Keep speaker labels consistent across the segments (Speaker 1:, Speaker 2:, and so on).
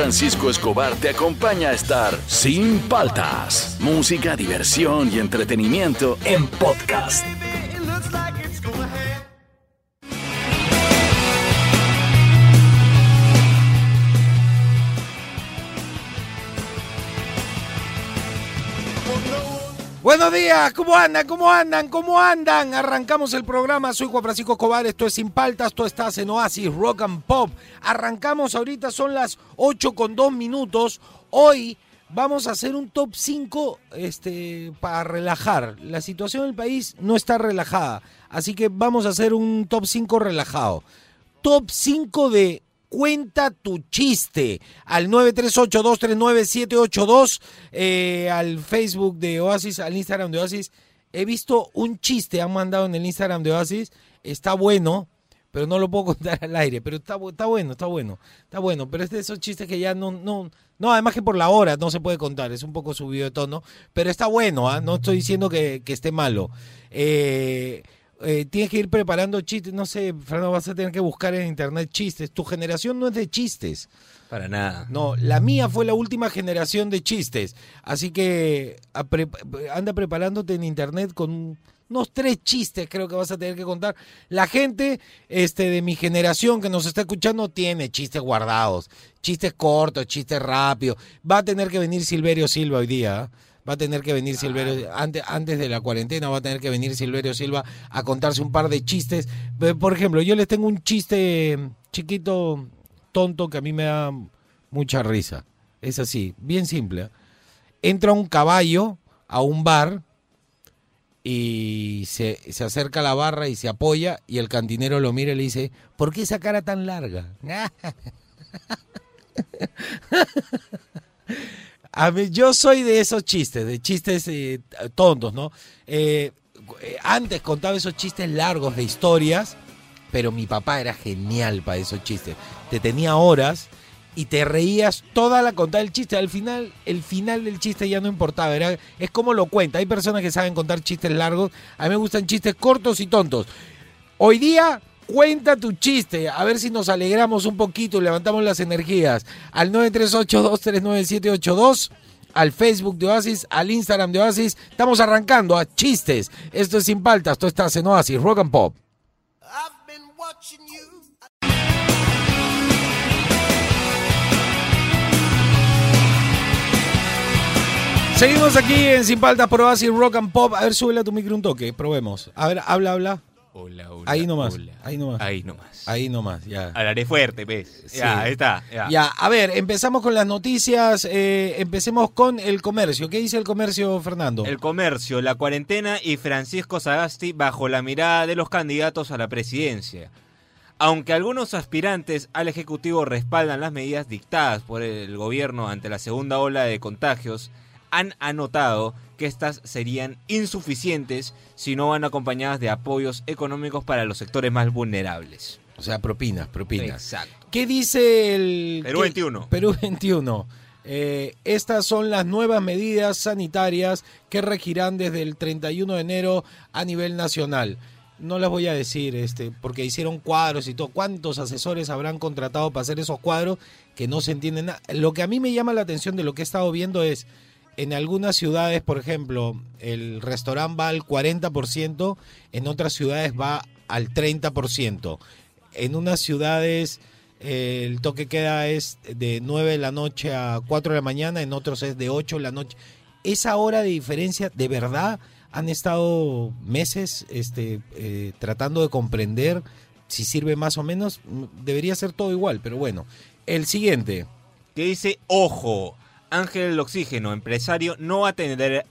Speaker 1: Francisco Escobar te acompaña a estar sin paltas. Música, diversión y entretenimiento en podcast.
Speaker 2: Buenos días, ¿cómo andan? ¿Cómo andan? ¿Cómo andan? Arrancamos el programa, soy Juan Francisco Escobar, esto es Sin Paltas, esto estás en Oasis Rock and Pop. Arrancamos ahorita, son las 8 con 2 minutos. Hoy vamos a hacer un top 5 este, para relajar. La situación del país no está relajada, así que vamos a hacer un top 5 relajado. Top 5 de Cuenta tu chiste al 938-239-782, eh, al Facebook de Oasis, al Instagram de Oasis. He visto un chiste, han mandado en el Instagram de Oasis, está bueno, pero no lo puedo contar al aire, pero está, está bueno, está bueno, está bueno, pero es de esos chistes que ya no, no, no, además que por la hora no se puede contar, es un poco subido de tono, pero está bueno, ¿ah? no estoy diciendo que, que esté malo. Eh, eh, tienes que ir preparando chistes. No sé, Fernando, vas a tener que buscar en internet chistes. Tu generación no es de chistes.
Speaker 3: Para nada.
Speaker 2: No, la mía fue la última generación de chistes. Así que anda preparándote en internet con unos tres chistes creo que vas a tener que contar. La gente este, de mi generación que nos está escuchando tiene chistes guardados. Chistes cortos, chistes rápidos. Va a tener que venir Silverio Silva hoy día. ¿eh? Va a tener que venir Silverio, antes, antes de la cuarentena va a tener que venir Silverio Silva a contarse un par de chistes. Por ejemplo, yo les tengo un chiste chiquito, tonto, que a mí me da mucha risa. Es así, bien simple. ¿eh? Entra un caballo a un bar y se, se, acerca a la barra y se apoya y el cantinero lo mira y le dice, ¿por qué esa cara tan larga? Yo soy de esos chistes, de chistes eh, tontos, ¿no? Eh, antes contaba esos chistes largos de historias, pero mi papá era genial para esos chistes. Te tenía horas y te reías toda la contada del chiste. Al final, el final del chiste ya no importaba. Era, es como lo cuenta. Hay personas que saben contar chistes largos. A mí me gustan chistes cortos y tontos. Hoy día Cuenta tu chiste, a ver si nos alegramos un poquito y levantamos las energías. Al 938-239-782, al Facebook de Oasis, al Instagram de Oasis. Estamos arrancando a chistes. Esto es Sin Paltas, tú estás en Oasis, Rock and Pop. Seguimos aquí en Sin Paltas por Oasis Rock and Pop. A ver, súbele a tu micro un toque, probemos. A ver, habla, habla.
Speaker 3: Hola, hola.
Speaker 2: Ahí nomás. Ahí nomás.
Speaker 3: Ahí nomás.
Speaker 2: Ahí nomás, ya.
Speaker 3: Hablaré fuerte, ¿ves? Ya, ahí está.
Speaker 2: Ya. a ver, empezamos con las noticias. Eh, empecemos con el comercio. ¿Qué dice el comercio, Fernando?
Speaker 3: El comercio, la cuarentena y Francisco Sagasti bajo la mirada de los candidatos a la presidencia. Aunque algunos aspirantes al Ejecutivo respaldan las medidas dictadas por el gobierno ante la segunda ola de contagios, han anotado que estas serían insuficientes si no van acompañadas de apoyos económicos para los sectores más vulnerables.
Speaker 2: O sea, propinas, propinas.
Speaker 3: Exacto.
Speaker 2: ¿Qué dice el...
Speaker 3: Perú 21.
Speaker 2: Perú 21. Eh, estas son las nuevas medidas sanitarias que regirán desde el 31 de enero a nivel nacional. No las voy a decir, este, porque hicieron cuadros y todo. ¿Cuántos asesores habrán contratado para hacer esos cuadros que no se entienden nada? Lo que a mí me llama la atención de lo que he estado viendo es en algunas ciudades, por ejemplo, el restaurante va al 40%, en otras ciudades va al 30%. En unas ciudades eh, el toque queda es de 9 de la noche a 4 de la mañana, en otros es de 8 de la noche. Esa hora de diferencia, de verdad, han estado meses este, eh, tratando de comprender si sirve más o menos. Debería ser todo igual, pero bueno. El siguiente.
Speaker 3: Que dice, ojo, Ángel el Oxígeno, empresario, no,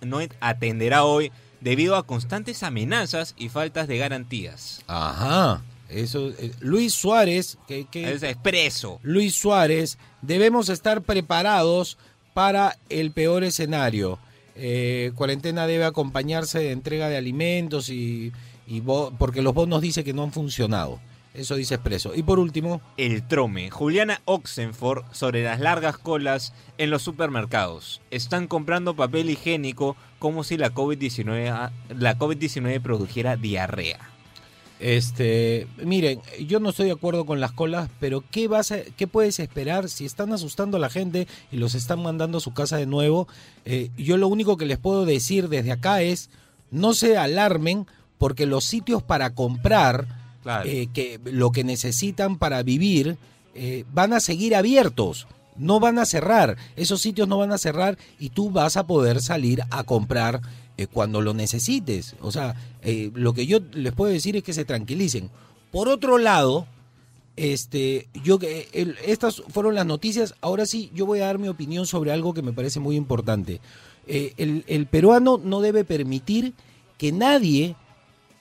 Speaker 3: no atenderá hoy debido a constantes amenazas y faltas de garantías.
Speaker 2: Ajá. Eso, eh, Luis Suárez, que,
Speaker 3: es expreso.
Speaker 2: Luis Suárez, debemos estar preparados para el peor escenario. Eh, cuarentena debe acompañarse de entrega de alimentos y, y porque los bonos dice que no han funcionado. Eso dice Expreso. Y por último...
Speaker 3: El trome. Juliana Oxenford sobre las largas colas en los supermercados. Están comprando papel higiénico como si la COVID-19 la COVID produjera diarrea.
Speaker 2: Este, miren, yo no estoy de acuerdo con las colas, pero ¿qué vas a, qué puedes esperar si están asustando a la gente y los están mandando a su casa de nuevo? Eh, yo lo único que les puedo decir desde acá es no se alarmen porque los sitios para comprar Eh, que lo que necesitan para vivir eh, van a seguir abiertos. No van a cerrar, esos sitios no van a cerrar y tú vas a poder salir a comprar eh, cuando lo necesites. O sea, lo que yo les puedo decir es que se tranquilicen. Por otro lado, este, yo el- estas fueron las noticias. Ahora sí, yo voy a dar mi opinión sobre algo que me parece muy importante. El peruano no debe permitir que nadie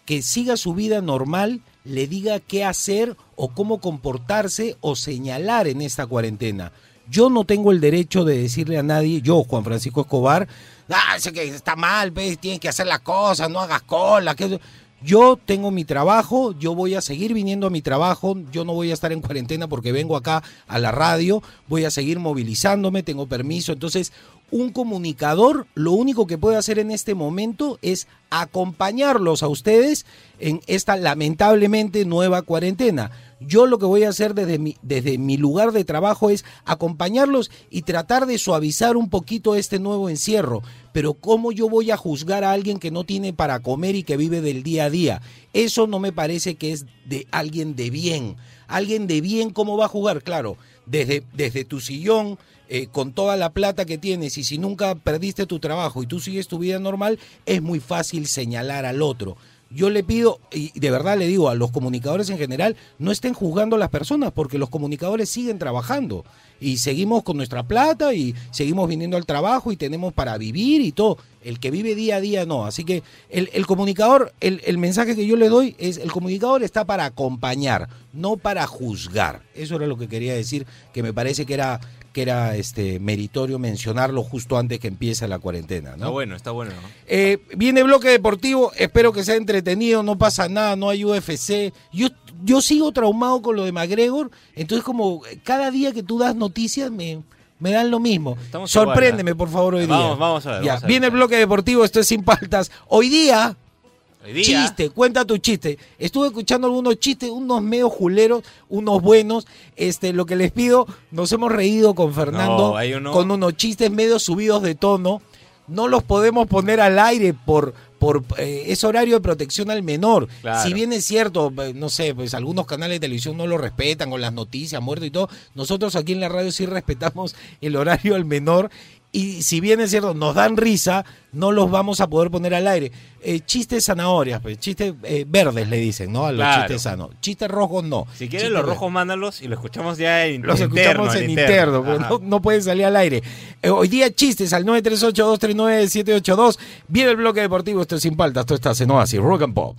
Speaker 2: que siga su vida normal le diga qué hacer o cómo comportarse o señalar en esta cuarentena. Yo no tengo el derecho de decirle a nadie, yo, Juan Francisco Escobar, ah, que está mal, ves, tienes que hacer las cosas, no hagas cola. Que... Yo tengo mi trabajo, yo voy a seguir viniendo a mi trabajo, yo no voy a estar en cuarentena porque vengo acá a la radio, voy a seguir movilizándome, tengo permiso. Entonces, un comunicador lo único que puede hacer en este momento es acompañarlos a ustedes en esta lamentablemente nueva cuarentena. Yo lo que voy a hacer desde mi, desde mi lugar de trabajo es acompañarlos y tratar de suavizar un poquito este nuevo encierro. Pero ¿cómo yo voy a juzgar a alguien que no tiene para comer y que vive del día a día? Eso no me parece que es de alguien de bien. Alguien de bien, ¿cómo va a jugar? Claro, desde, desde tu sillón, eh, con toda la plata que tienes y si nunca perdiste tu trabajo y tú sigues tu vida normal, es muy fácil señalar al otro. Yo le pido, y de verdad le digo a los comunicadores en general, no estén juzgando a las personas porque los comunicadores siguen trabajando y seguimos con nuestra plata y seguimos viniendo al trabajo y tenemos para vivir y todo. El que vive día a día no. Así que el, comunicador, el mensaje que yo le doy es, el comunicador está para acompañar, no para juzgar. Eso era lo que quería decir, que me parece que era que era este meritorio mencionarlo justo antes que empiece la cuarentena,
Speaker 3: Está
Speaker 2: ¿no?
Speaker 3: bueno, está bueno. ¿no?
Speaker 2: Eh, viene bloque deportivo, espero que sea entretenido, no pasa nada, no hay UFC. Yo, yo sigo traumado con lo de McGregor, entonces como cada día que tú das noticias me, me dan lo mismo.
Speaker 3: Estamos
Speaker 2: Sorpréndeme,
Speaker 3: igual,
Speaker 2: por favor, hoy
Speaker 3: Vamos,
Speaker 2: día.
Speaker 3: vamos a ver,
Speaker 2: Ya,
Speaker 3: vamos a ver.
Speaker 2: viene el bloque deportivo, esto es sin paltas. Hoy día, chiste, cuenta tu chiste. Estuve escuchando algunos chistes, unos medio juleros, unos buenos. Este, lo que les pido, nos hemos reído con Fernando
Speaker 3: No, hay uno-
Speaker 2: con unos chistes medio subidos de tono. No los podemos poner al aire por por eh, es horario de protección al menor.
Speaker 3: Claro.
Speaker 2: Si bien es cierto, eh, no sé, pues algunos canales de televisión no lo respetan con las noticias, muerto y todo, nosotros aquí en la radio sí respetamos el horario al menor y si bien es cierto, nos dan risa, no los vamos a poder poner al aire. Eh, chistes zanahorias, pues, chistes eh, verdes le dicen, ¿no? A los
Speaker 3: Claro.
Speaker 2: chistes sanos. Chistes rojos no.
Speaker 3: Si quieren
Speaker 2: Chistes
Speaker 3: los
Speaker 2: verdes.
Speaker 3: rojos, mándalos y lo escuchamos ya en
Speaker 2: Los
Speaker 3: interno,
Speaker 2: escuchamos en interno, pero
Speaker 3: Ajá.
Speaker 2: no, no pueden salir al aire. Eh, hoy día chistes al 938-239-782. Viene el bloque deportivo, esto es sin paltas, esto está en Oasis, Rock and Pop.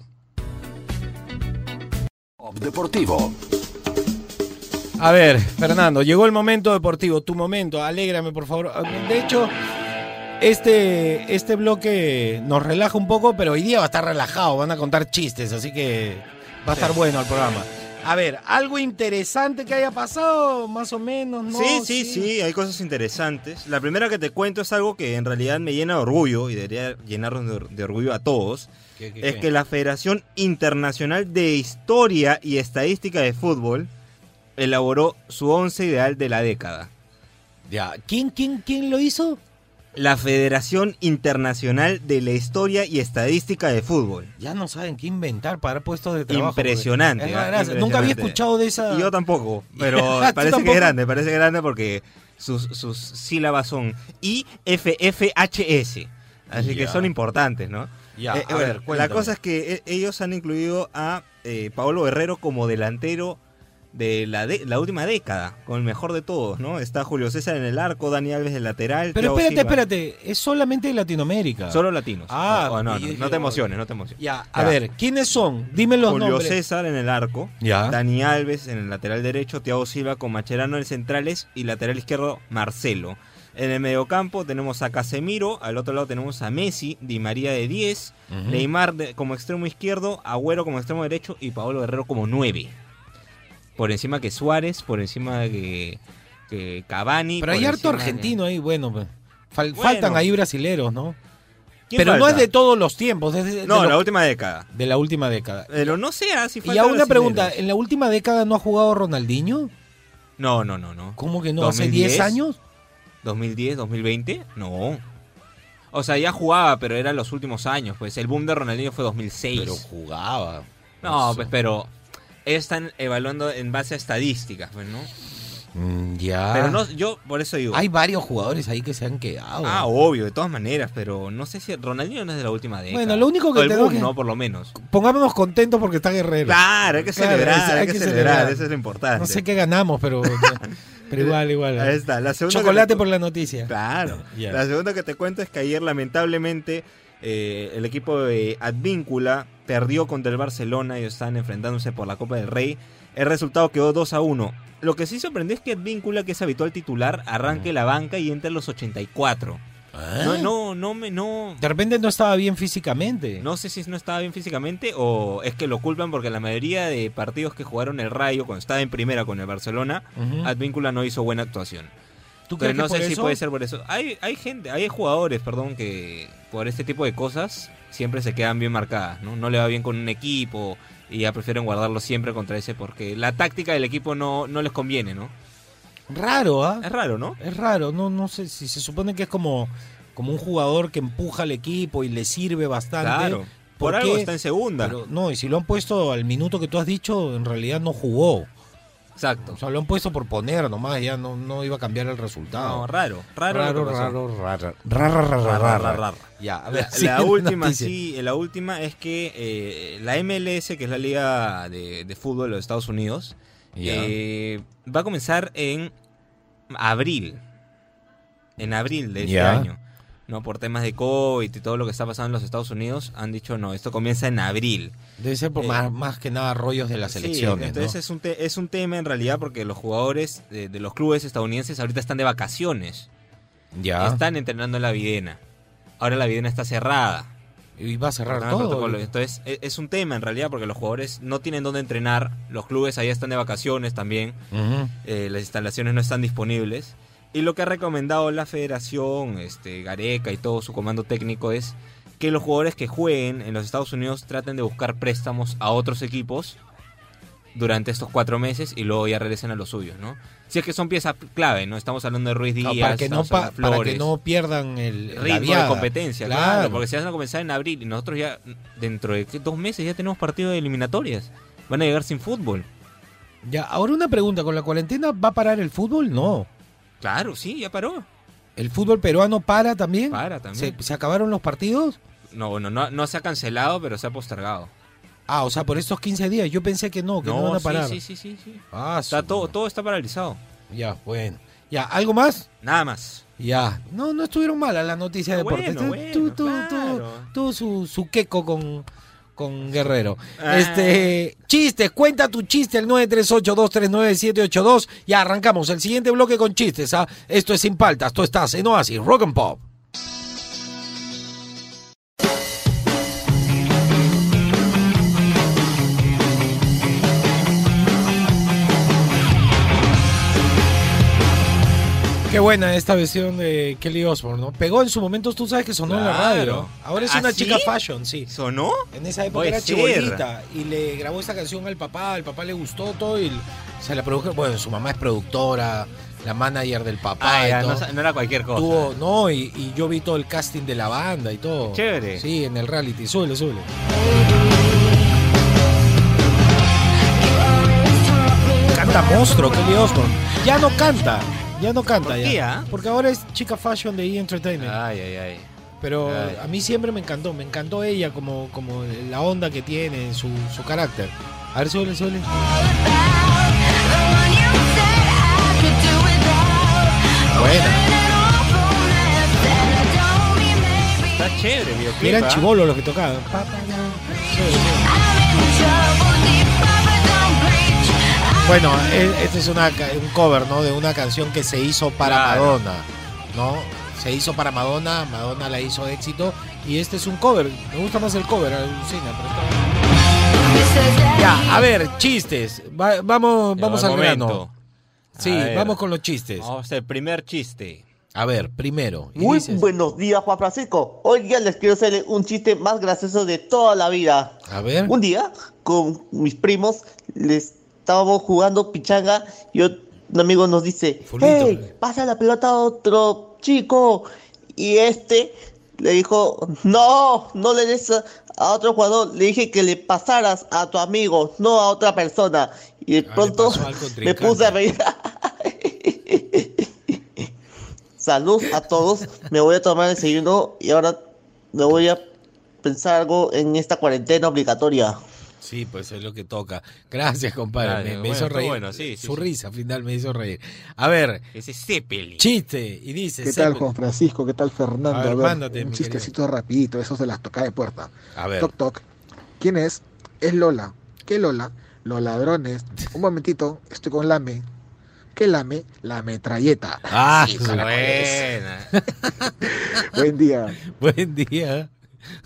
Speaker 1: Deportivo.
Speaker 2: A ver, Fernando, llegó el momento deportivo, tu momento, alégrame por favor. De hecho, este, este bloque nos relaja un poco, pero hoy día va a estar relajado, van a contar chistes, así que va a estar bueno el programa. A ver, algo interesante que haya pasado, más o menos, ¿no?
Speaker 3: Sí, sí, sí, hay cosas interesantes. La primera que te cuento es algo que en realidad me llena de orgullo y debería llenarnos de, de orgullo a todos.
Speaker 2: ¿Qué, qué,
Speaker 3: Es
Speaker 2: qué?
Speaker 3: que la Federación Internacional de Historia y Estadística de Fútbol elaboró su once ideal de la década.
Speaker 2: Ya, ¿quién, quién, quién lo hizo?
Speaker 3: La Federación Internacional de la Historia y Estadística de Fútbol.
Speaker 2: Ya no saben qué inventar para puestos de trabajo.
Speaker 3: Impresionante,
Speaker 2: Es
Speaker 3: ¿ah?
Speaker 2: Nunca había escuchado de esa.
Speaker 3: Y yo tampoco, pero
Speaker 2: ¿Tú
Speaker 3: parece que es grande, parece grande porque sus, sus sílabas son IFFHS. Así que son importantes, ¿no?
Speaker 2: Ya,
Speaker 3: Eh,
Speaker 2: a ver,
Speaker 3: la
Speaker 2: cuéntame.
Speaker 3: cosa es que eh, ellos han incluido a eh, Pablo Guerrero como delantero de la, de- la última década, con el mejor de todos, ¿no? Está Julio César en el arco, Dani Alves de lateral.
Speaker 2: Pero
Speaker 3: Thiago
Speaker 2: espérate,
Speaker 3: Silva.
Speaker 2: espérate, es solamente de Latinoamérica.
Speaker 3: Solo latinos.
Speaker 2: Ah,
Speaker 3: no, no,
Speaker 2: y
Speaker 3: no, no te emociones, no te emociones.
Speaker 2: Ya, a
Speaker 3: Ya.
Speaker 2: ver, ¿quiénes son? Dime los
Speaker 3: Julio
Speaker 2: nombres.
Speaker 3: César en el arco,
Speaker 2: Ya.
Speaker 3: Dani Alves en el lateral derecho, Thiago Silva con Macherano en centrales y lateral izquierdo Marcelo. En el mediocampo tenemos a Casemiro, al otro lado tenemos a Messi, Di María de 10,
Speaker 2: Ujú.
Speaker 3: Neymar de- como extremo izquierdo, Agüero como extremo derecho y Pablo Guerrero como 9. Por encima que Suárez, por encima que, que Cavani.
Speaker 2: Pero hay harto
Speaker 3: de-
Speaker 2: argentino ahí, bueno, pues, fal-
Speaker 3: Bueno.
Speaker 2: faltan ahí brasileros, ¿no?
Speaker 3: ¿Quién
Speaker 2: Pero no es de todos los tiempos, es de, de
Speaker 3: No,
Speaker 2: lo-
Speaker 3: la última década.
Speaker 2: de la última década.
Speaker 3: Pero no sé ah, si
Speaker 2: Y
Speaker 3: falta
Speaker 2: a una pregunta. ¿en la última década no ha jugado Ronaldinho?
Speaker 3: No, no, no, no.
Speaker 2: ¿Cómo que no? ¿Hace
Speaker 3: 2010?
Speaker 2: 10 años?
Speaker 3: ¿2010, 2020? No. O sea, ya jugaba, pero eran los últimos años. Pues el boom de Ronaldinho fue 2006.
Speaker 2: Pero jugaba.
Speaker 3: no, pues pero están evaluando en base a estadísticas, pues, ¿no?
Speaker 2: Mm, ya.
Speaker 3: Pero no, yo por eso digo.
Speaker 2: Hay varios jugadores ahí que se han quedado.
Speaker 3: Ah, obvio, de todas maneras, pero no sé si Ronaldinho no es de la última década.
Speaker 2: Bueno, lo único que tenemos que-
Speaker 3: no, por lo menos.
Speaker 2: Pongámonos contentos porque está Guerrero.
Speaker 3: Claro, hay que
Speaker 2: Claro,
Speaker 3: celebrar,
Speaker 2: hay
Speaker 3: hay
Speaker 2: que
Speaker 3: que
Speaker 2: celebrar.
Speaker 3: celebrar, eso es lo importante.
Speaker 2: No sé qué ganamos, pero, pero igual, igual.
Speaker 3: Ahí está, la segunda
Speaker 2: Chocolate
Speaker 3: te-
Speaker 2: por la noticia.
Speaker 3: Claro.
Speaker 2: Ya.
Speaker 3: La segunda que te cuento es que ayer lamentablemente eh, el equipo de Advíncula perdió contra el Barcelona. Ellos estaban enfrentándose por la Copa del Rey. El resultado quedó 2 a 1. Lo que sí sorprendió es que Advíncula, que es habitual titular, arranque la banca y entre los 84.
Speaker 2: ¿Ah?
Speaker 3: No, no, no me, no,
Speaker 2: De repente no estaba bien físicamente.
Speaker 3: no sé si no estaba bien físicamente o es que lo culpan porque la mayoría de partidos que jugaron el Rayo cuando estaba en primera con el Barcelona. Advíncula no hizo buena actuación.
Speaker 2: ¿Tú
Speaker 3: Pero no
Speaker 2: que
Speaker 3: sé si
Speaker 2: eso?
Speaker 3: puede ser por eso. Hay, hay gente, hay jugadores, perdón, que por este tipo de cosas siempre se quedan bien marcadas, ¿no? No le va bien con un equipo y ya prefieren guardarlo siempre contra ese porque la táctica del equipo no, no les conviene, ¿no?
Speaker 2: Raro, ¿ah?
Speaker 3: Es raro, ¿no?
Speaker 2: Es raro, no, no sé si se supone que es como, como un jugador que empuja al equipo y le sirve bastante.
Speaker 3: Claro. Por,
Speaker 2: ¿Por
Speaker 3: algo
Speaker 2: qué?
Speaker 3: está en segunda.
Speaker 2: Pero no, y si lo han puesto al minuto que tú has dicho, en realidad no jugó.
Speaker 3: Exacto.
Speaker 2: O sea, lo han puesto por poner nomás, ya no, no iba a cambiar el resultado.
Speaker 3: No, raro, raro.
Speaker 2: raro, raro, raro, raro, raro, raro. Ya, a ver,
Speaker 3: La, última,
Speaker 2: noticia.
Speaker 3: sí, la última es que eh, la MLS, que es la liga de, de fútbol de los Estados Unidos, eh, va a comenzar en abril. En abril de este
Speaker 2: Ya.
Speaker 3: año. No, por temas de COVID y todo lo que está pasando en los Estados Unidos, han dicho no, esto comienza en abril.
Speaker 2: Debe ser por
Speaker 3: eh,
Speaker 2: más, más que nada rollos de las
Speaker 3: Sí,
Speaker 2: elecciones,
Speaker 3: entonces
Speaker 2: ¿no?
Speaker 3: es, un te- es un tema en realidad porque los jugadores de, de los clubes estadounidenses ahorita están de vacaciones.
Speaker 2: Ya.
Speaker 3: Están entrenando en la Videna. Ahora la Videna está cerrada.
Speaker 2: Y va a cerrar
Speaker 3: el
Speaker 2: todo.
Speaker 3: Entonces, e- es un tema en realidad porque los jugadores no tienen dónde entrenar, los clubes ahí están de vacaciones también, eh, las instalaciones no están disponibles. Y lo que ha recomendado la federación, este, Gareca y todo su comando técnico es que los jugadores que jueguen en los Estados Unidos traten de buscar préstamos a otros equipos durante estos cuatro meses y luego ya regresen a los suyos, ¿no? Si es que son piezas clave, ¿no? Estamos hablando de Ruiz Díaz,
Speaker 2: No, para, que no pa-
Speaker 3: de
Speaker 2: para que
Speaker 3: Flores
Speaker 2: no pierdan el la
Speaker 3: ritmo de competencia, claro.
Speaker 2: Claro.
Speaker 3: porque se van a comenzar en abril y nosotros ya dentro de dos meses ya tenemos partido de eliminatorias. Van a llegar sin fútbol.
Speaker 2: Ya, ahora una pregunta, ¿con la cuarentena va a parar el fútbol? No.
Speaker 3: Claro, sí, ya paró.
Speaker 2: ¿El fútbol peruano para también?
Speaker 3: Para también.
Speaker 2: ¿Se, se acabaron los partidos?
Speaker 3: No, no, no se ha cancelado, pero se ha postergado.
Speaker 2: Ah, o sea, por estos 15 días. Yo pensé que no, que no, van a parar.
Speaker 3: sí, sí, sí, sí.
Speaker 2: Ah,
Speaker 3: Está todo, todo está paralizado.
Speaker 2: Ya, bueno. Ya, ¿algo más?
Speaker 3: Nada más.
Speaker 2: Ya. No, no estuvieron malas las noticias de
Speaker 3: Ah,
Speaker 2: deportes.
Speaker 3: bueno,
Speaker 2: tú,
Speaker 3: bueno,
Speaker 2: tú, tú,
Speaker 3: claro.
Speaker 2: tú su, su queco con, con Guerrero.
Speaker 3: Ah.
Speaker 2: Este, chistes, cuenta tu chiste al 938-239-782. Ya arrancamos el siguiente bloque con chistes. ¿ah? Esto es Sin Paltas, tú estás en Oasis, Rock and Pop. Qué buena esta versión de Kelly Osbourne, ¿no? Pegó en su momento, tú sabes que sonó en la
Speaker 3: Claro.
Speaker 2: radio. Ahora es
Speaker 3: ¿Ah,
Speaker 2: una
Speaker 3: sí?
Speaker 2: chica fashion, sí.
Speaker 3: ¿Sonó?
Speaker 2: En esa época
Speaker 3: Puede
Speaker 2: era
Speaker 3: ser.
Speaker 2: chibolita y le grabó esta canción al papá, al papá le gustó todo y se la produjo. Bueno, su mamá es productora, la manager del papá
Speaker 3: Ah,
Speaker 2: y todo.
Speaker 3: no, era cualquier cosa.
Speaker 2: Tuvo, no, y, y yo vi todo el casting de la banda y todo.
Speaker 3: Chévere.
Speaker 2: Sí, en el reality. Súbele, súbele. Canta monstruo, Kelly Osbourne. Ya no canta, ya no canta
Speaker 3: ¿Por
Speaker 2: ya.
Speaker 3: qué, ah?
Speaker 2: Porque ahora es chica fashion de E! Entertainment.
Speaker 3: Ay, ay, ay.
Speaker 2: Pero
Speaker 3: Ay.
Speaker 2: a mí siempre me encantó, me encantó ella como, como la onda que tiene, su, su carácter. A ver, suele, suele. Buena.
Speaker 3: Está chévere, videoclip.
Speaker 2: Eran
Speaker 3: ¿ah?
Speaker 2: chivolos los que tocaban. Pa, pa, pa. Sí, sí. Bueno, e- este es una, ca- un cover, ¿no? De una canción que se hizo para
Speaker 3: Claro.
Speaker 2: Madonna, ¿no? Se hizo para Madonna, Madonna la hizo de éxito y este es un cover. Me gusta más el cover, alucina, pero está- Ya, a ver, chistes. Va- vamos vamos
Speaker 3: va,
Speaker 2: al grano.
Speaker 3: momento.
Speaker 2: Sí,
Speaker 3: A ver.
Speaker 2: vamos con los chistes.
Speaker 3: Vamos a hacer el primer chiste.
Speaker 2: A ver, primero.
Speaker 4: Muy
Speaker 2: dices-
Speaker 4: buenos días, Juan Francisco. Hoy día les quiero hacer un chiste más gracioso de toda la vida.
Speaker 2: A ver.
Speaker 4: Un día, con mis primos, les estábamos jugando pichanga y un amigo nos dice,
Speaker 2: Fulito.
Speaker 4: hey, pasa la pelota a otro chico. Y este le dijo, no, no le des a, otro jugador. Le dije que le pasaras a tu amigo, no a otra persona. Y de
Speaker 2: Ah,
Speaker 4: pronto me puse a reír. Salud a todos. Me voy a tomar el desayuno y ahora me voy a pensar algo en esta cuarentena obligatoria.
Speaker 2: Sí, pues es lo que toca. Gracias, compadre.
Speaker 3: Dale,
Speaker 2: me, me
Speaker 3: bueno,
Speaker 2: hizo reír.
Speaker 3: bueno, sí, sí,
Speaker 2: Su
Speaker 3: sí.
Speaker 2: risa final me hizo reír. A ver,
Speaker 3: Ese Zeppelin.
Speaker 2: chiste. Y dice.
Speaker 5: ¿Qué tal. Juan Francisco? ¿Qué tal, Fernando?
Speaker 2: A ver,
Speaker 5: A ver,
Speaker 2: mándate,
Speaker 5: un chistecito rapidito, esos de las tocadas de puerta.
Speaker 2: A ver.
Speaker 5: Toc, toc. ¿Quién es? Es Lola. ¿Qué Lola? Los ladrones. Un momentito, estoy con Lame. ¿Qué Lame? La metralleta.
Speaker 2: Ah,
Speaker 3: Buena.
Speaker 5: Buen día.
Speaker 2: buen día.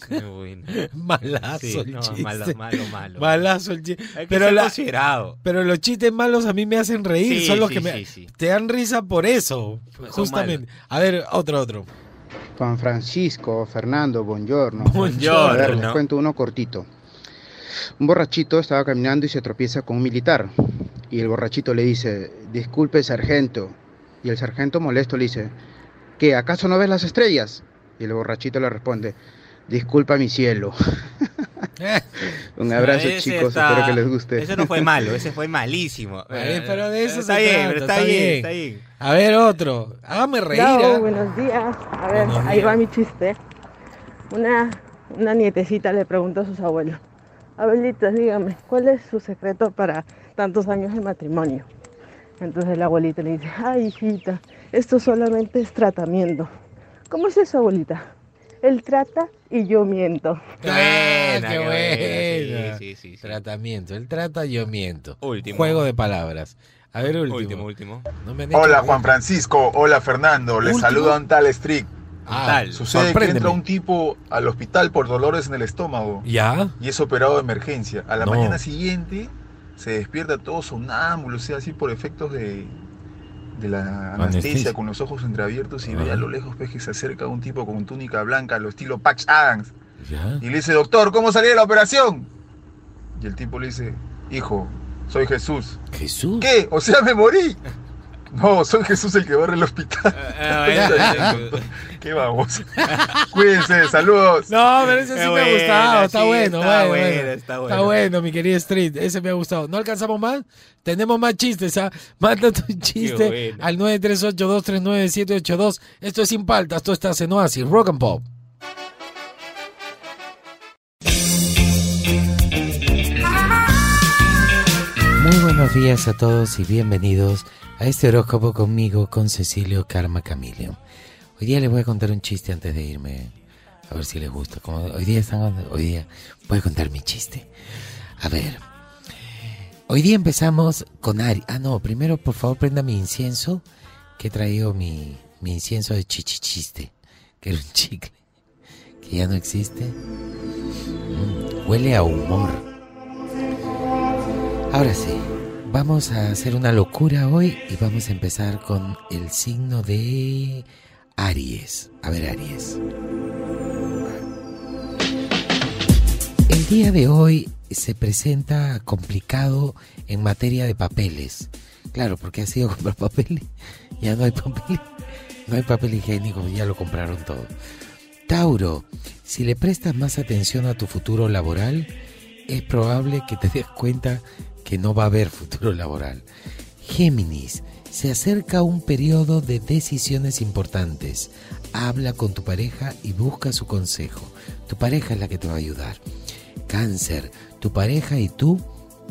Speaker 2: Malazo
Speaker 3: Sí,
Speaker 2: el
Speaker 3: no,
Speaker 2: chiste.
Speaker 3: malo, malo, malo.
Speaker 2: Malazo el chiste.
Speaker 3: Hay que
Speaker 2: Pero,
Speaker 3: ser
Speaker 2: la-
Speaker 3: considerado.
Speaker 2: pero los chistes malos a mí me hacen reír.
Speaker 3: Sí,
Speaker 2: son los
Speaker 3: sí,
Speaker 2: que me,
Speaker 3: sí, sí.
Speaker 2: te dan risa por eso. Justamente. A ver, otro, otro.
Speaker 6: Juan Francisco, Fernando, buongiorno.
Speaker 2: Buongiorno.
Speaker 6: A ver, les cuento uno cortito. Un borrachito estaba caminando y se tropieza con un militar. Y el borrachito le dice, disculpe sargento. Y el sargento molesto le dice, ¿qué? ¿Acaso no ves las estrellas? Y el borrachito le responde, disculpa mi cielo. Un abrazo
Speaker 3: Ese
Speaker 6: chicos,
Speaker 3: está-
Speaker 6: espero que les guste.
Speaker 3: Ese no fue malo, ese fue malísimo.
Speaker 2: Eh, pero de eso
Speaker 3: está
Speaker 2: se
Speaker 3: bien,
Speaker 2: trata,
Speaker 3: pero está,
Speaker 2: está
Speaker 3: bien,
Speaker 2: bien.
Speaker 3: está bien.
Speaker 2: A ver, otro. Hágame reír.
Speaker 7: Buenos días. A ver,
Speaker 2: Buenos
Speaker 7: ahí
Speaker 2: días.
Speaker 7: va mi chiste. Una, una nietecita le preguntó a sus abuelos, abuelitas, dígame, ¿cuál es su secreto para tantos años de matrimonio? Entonces la abuelita le dice, ay hijita, esto solamente es tratamiento. ¿Cómo es eso, abuelita? Él trata y yo miento.
Speaker 2: Ah,
Speaker 3: Buena,
Speaker 2: qué
Speaker 3: qué
Speaker 2: buena.
Speaker 3: buena. Sí, sí, sí, sí.
Speaker 2: Tratamiento. Él trata, yo miento.
Speaker 3: Último.
Speaker 2: Juego de palabras. A ver, último.
Speaker 3: Último, último.
Speaker 2: No me
Speaker 8: Hola. Juan Francisco, hola Fernando, les
Speaker 2: Último.
Speaker 8: saluda un tal Strick.
Speaker 2: Ah,
Speaker 3: Tal.
Speaker 8: Sucede que entra un tipo al hospital por dolores en el estómago
Speaker 2: ¿Ya?
Speaker 8: y es operado de emergencia. A la
Speaker 2: No.
Speaker 8: mañana siguiente se despierta todo sonámbulo, o sea, así por efectos de, de la anestesia,
Speaker 2: Anestesia.
Speaker 8: con los ojos entreabiertos y ve a lo lejos pues, que se acerca un tipo con túnica blanca, lo estilo Patch Adams.
Speaker 2: ¿Ya?
Speaker 8: Y le dice, doctor, ¿cómo salí de la operación? Y el tipo le dice, hijo, soy Jesús.
Speaker 2: Jesús.
Speaker 8: ¿Qué? O sea, me morí. No, soy Jesús el que barre el hospital.
Speaker 3: Ah, bueno,
Speaker 8: Qué vamos. Cuídense, saludos.
Speaker 2: No, pero ese sí me ha gustado. Está
Speaker 3: sí,
Speaker 2: bueno,
Speaker 3: está
Speaker 2: bueno,
Speaker 3: bueno,
Speaker 2: bueno.
Speaker 3: está
Speaker 2: Está
Speaker 3: bueno.
Speaker 2: mi querida Street. Ese me ha gustado. ¿No alcanzamos más? Tenemos más chistes. ¿ah? Manda tu chiste al 938-239-782. Esto es Sin Paltas. Esto está en Oasis. Rock and Pop. Muy buenos días a todos y bienvenidos a este horóscopo conmigo, con Cecilio Karma Camilio. Hoy día les voy a contar un chiste antes de irme, a ver si les gusta. Como hoy día están, hoy día voy a contar mi chiste. A ver, hoy día empezamos con Ari. Ah, no, primero por favor prenda mi incienso, que he traído mi, mi incienso de chichichiste, que era un chicle, que ya no existe. Mm, huele a humor. Ahora sí, vamos a hacer una locura hoy y vamos a empezar con el signo de Aries. A ver, Aries. El día de hoy se presenta complicado en materia de papeles. Claro, porque ha sido comprar papel. Ya no hay papel. No hay papel higiénico, ya lo compraron todo. Tauro, si le prestas más atención a tu futuro laboral, es probable que te des cuenta que no va a haber futuro laboral. Géminis, se acerca un periodo de decisiones importantes. Habla con tu pareja y busca su consejo. Tu pareja es la que te va a ayudar. Cáncer, tu pareja y tú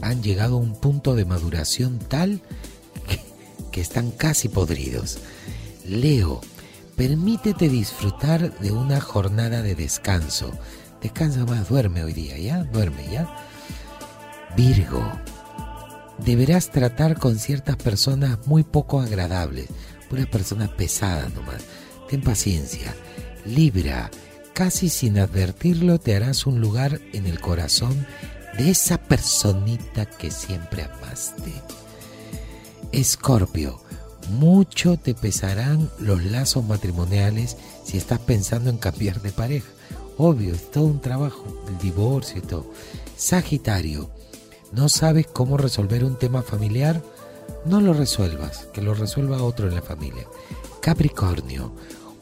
Speaker 2: han llegado a un punto de maduración tal que, que están casi podridos. Leo, permítete disfrutar de una jornada de descanso. Descansa más, duerme hoy día, ¿ya? Duerme, ¿ya? Virgo, deberás tratar con ciertas personas muy poco agradables, puras personas pesadas nomás. Ten paciencia. Libra, casi sin advertirlo te harás un lugar en el corazón de esa personita que siempre amaste. Escorpio, Mucho te pesarán los lazos matrimoniales si estás pensando en cambiar de pareja. Obvio, es todo un trabajo, el divorcio y todo. Sagitario, ¿no sabes cómo resolver un tema familiar? No lo resuelvas, que lo resuelva otro en la familia. Capricornio,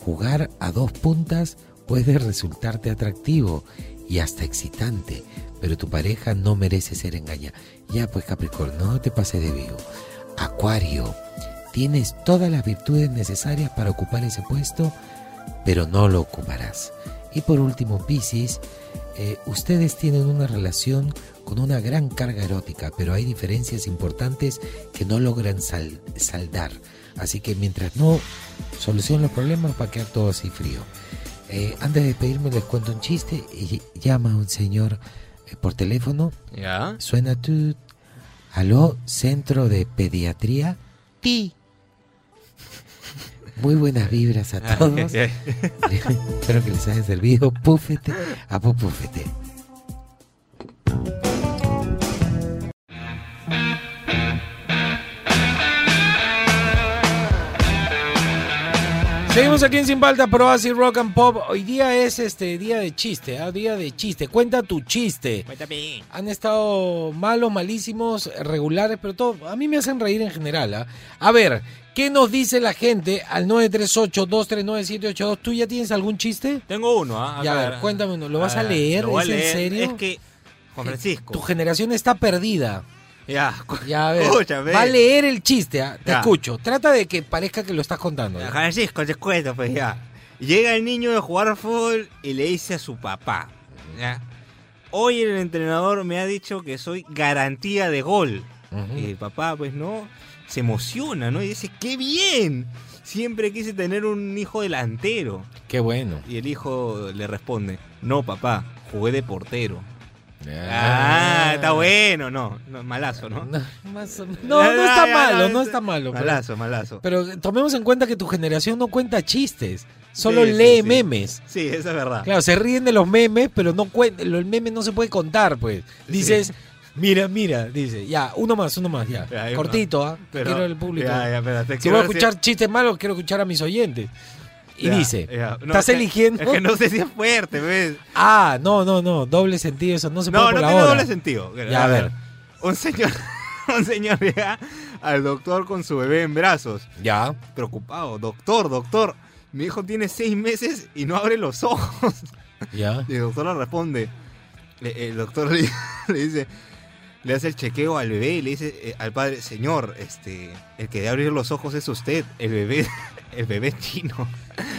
Speaker 2: jugar a dos puntas puede resultarte atractivo y hasta excitante, pero tu pareja no merece ser engañada. Ya pues Capricornio, no te pases de vivo. Acuario, tienes todas las virtudes necesarias para ocupar ese puesto, pero no lo ocuparás. Y por último, Piscis, eh, ustedes tienen una relación con una gran carga erótica, pero hay diferencias importantes que no logran sal- saldar. Así que mientras no solucionen los problemas, va a quedar todo así frío. Eh, antes de despedirme, les cuento un chiste. Y llama un señor eh, por teléfono.
Speaker 3: ¿Ya?
Speaker 2: Suena tu. Aló, centro de pediatría. Ti. Muy buenas vibras a todos. Espero que les haya servido. Púfete a pupúfete. Seguimos aquí en Sin Falta, Pro Así Rock and Pop. Hoy día es este día de chiste, ¿ah? día de chiste. Cuenta tu chiste. Han estado malos, malísimos, regulares, pero todo. A mí me hacen reír en general. ¿ah? A ver, ¿qué nos dice la gente al 938-239-782? ¿Tú ya tienes algún chiste?
Speaker 3: Tengo uno, ¿ah?
Speaker 2: Ya, a ver, cuéntame uno. ¿Lo vas a
Speaker 3: ver,
Speaker 2: leer?
Speaker 3: lo voy a
Speaker 2: ¿Es en serio?
Speaker 3: Es que, Juan Francisco.
Speaker 2: Tu generación está perdida.
Speaker 3: Ya,
Speaker 2: Ya, a ver.
Speaker 3: Escúchame.
Speaker 2: Va a leer el chiste, ¿ah? Te
Speaker 3: Ya.
Speaker 2: escucho. Trata de que parezca que lo estás contando. ¿ya?
Speaker 3: Francisco, te cuento, pues ya. Llega el niño de jugar fútbol y le dice a su papá, ¿ya? Hoy el entrenador me ha dicho que soy garantía de gol. Y el papá, pues no, se emociona, ¿no? Y dice, ¡qué bien! Siempre quise tener un hijo delantero.
Speaker 2: Qué bueno.
Speaker 3: Y el hijo le responde, no, papá, jugué de portero. Ah, está bueno, no, no malazo, ¿no?
Speaker 2: No, más menos. No, no está malo, no está malo. pero-
Speaker 3: Malazo, malazo.
Speaker 2: Pero tomemos en cuenta que tu generación no cuenta chistes, solo
Speaker 3: Sí, sí,
Speaker 2: lee
Speaker 3: sí.
Speaker 2: memes.
Speaker 3: Sí, eso es verdad.
Speaker 2: Claro, se ríen de los memes, pero no el meme no se puede contar, pues. Dices, mira, mira, dice, ya, uno más, uno más, ya. Cortito, ¿ah? Quiero el público.
Speaker 3: Ya, ya,
Speaker 2: si voy a
Speaker 3: si-
Speaker 2: escuchar chistes malos, quiero escuchar a mis oyentes. Y
Speaker 3: Ya,
Speaker 2: dice,
Speaker 3: ya. No,
Speaker 2: ¿estás
Speaker 3: es
Speaker 2: eligiendo?
Speaker 3: Es que no sé si es fuerte, ¿ves?
Speaker 2: Ah, no, no, no, doble sentido, eso no se puede
Speaker 3: No,
Speaker 2: por
Speaker 3: no
Speaker 2: la
Speaker 3: tiene
Speaker 2: hora.
Speaker 3: doble sentido.
Speaker 2: Ya, a ver.
Speaker 3: Un señor, un señor llega al doctor con su bebé en brazos.
Speaker 2: Ya.
Speaker 3: Preocupado. Doctor, doctor, mi hijo tiene seis meses y no abre los ojos.
Speaker 2: Ya.
Speaker 3: Y el doctor le responde. Le- el doctor le, le dice, le hace el chequeo al bebé y le dice eh, al padre, señor, este, el que debe abrir los ojos es usted, el bebé, el bebé chino.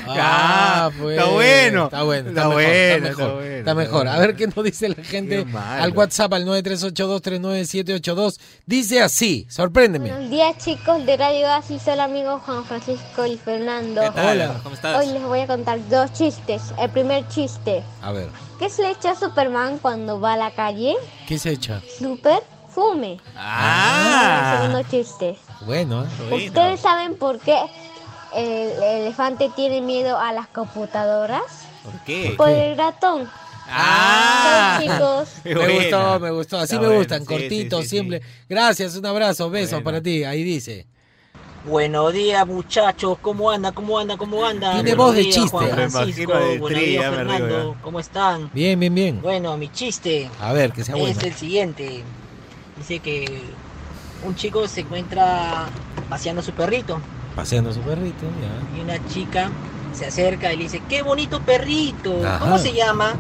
Speaker 2: Ah,
Speaker 3: Ah,
Speaker 2: pues.
Speaker 3: está bueno.
Speaker 2: Está bueno, está,
Speaker 3: bueno,
Speaker 2: está mejor.
Speaker 3: bueno,
Speaker 2: está mejor. A ver qué nos dice la gente al WhatsApp al 938239782. Dice así, sorpréndeme.
Speaker 9: Buenos días chicos de Radio Gas y soy el amigo Juan Francisco y Fernando.
Speaker 3: ¿Qué tal?
Speaker 2: Hola.
Speaker 3: ¿Cómo estás?
Speaker 9: Hoy les voy a contar dos chistes. El primer chiste.
Speaker 2: A ver,
Speaker 9: ¿Qué se le echa a Superman cuando va a la calle?
Speaker 2: ¿qué se echa?
Speaker 9: Super fume. El
Speaker 3: Ah,
Speaker 9: segundo chiste.
Speaker 2: Bueno, ¿eh?
Speaker 3: bueno.
Speaker 9: ¿Ustedes saben por qué el elefante tiene miedo a las computadoras?
Speaker 3: ¿Por qué?
Speaker 9: Por el ratón.
Speaker 3: Ah,
Speaker 9: chicos.
Speaker 2: me
Speaker 3: buena.
Speaker 2: gustó, me gustó. Así
Speaker 3: Está
Speaker 2: me gustan,
Speaker 3: sí,
Speaker 2: cortitos,
Speaker 3: sí, sí, sí.
Speaker 2: simple. Gracias, un abrazo, besos
Speaker 3: Bueno.
Speaker 2: para ti. Ahí dice.
Speaker 10: Buenos días, muchachos. ¿Cómo anda? ¿Cómo anda? ¿Cómo anda?
Speaker 2: Tiene voz de chiste.
Speaker 10: Juan
Speaker 2: Me
Speaker 10: Francisco. Buenos
Speaker 3: tri,
Speaker 10: días, Fernando. ¿Cómo están?
Speaker 2: Bien, bien, bien.
Speaker 10: Bueno, mi chiste
Speaker 2: A ver, que sea bueno.
Speaker 10: es el siguiente. Dice que un chico se encuentra paseando a su perrito
Speaker 2: Paseando su perrito, ya.
Speaker 10: y una chica se acerca y le dice, ¡qué bonito perrito!
Speaker 2: Ajá.
Speaker 10: ¿Cómo se llama?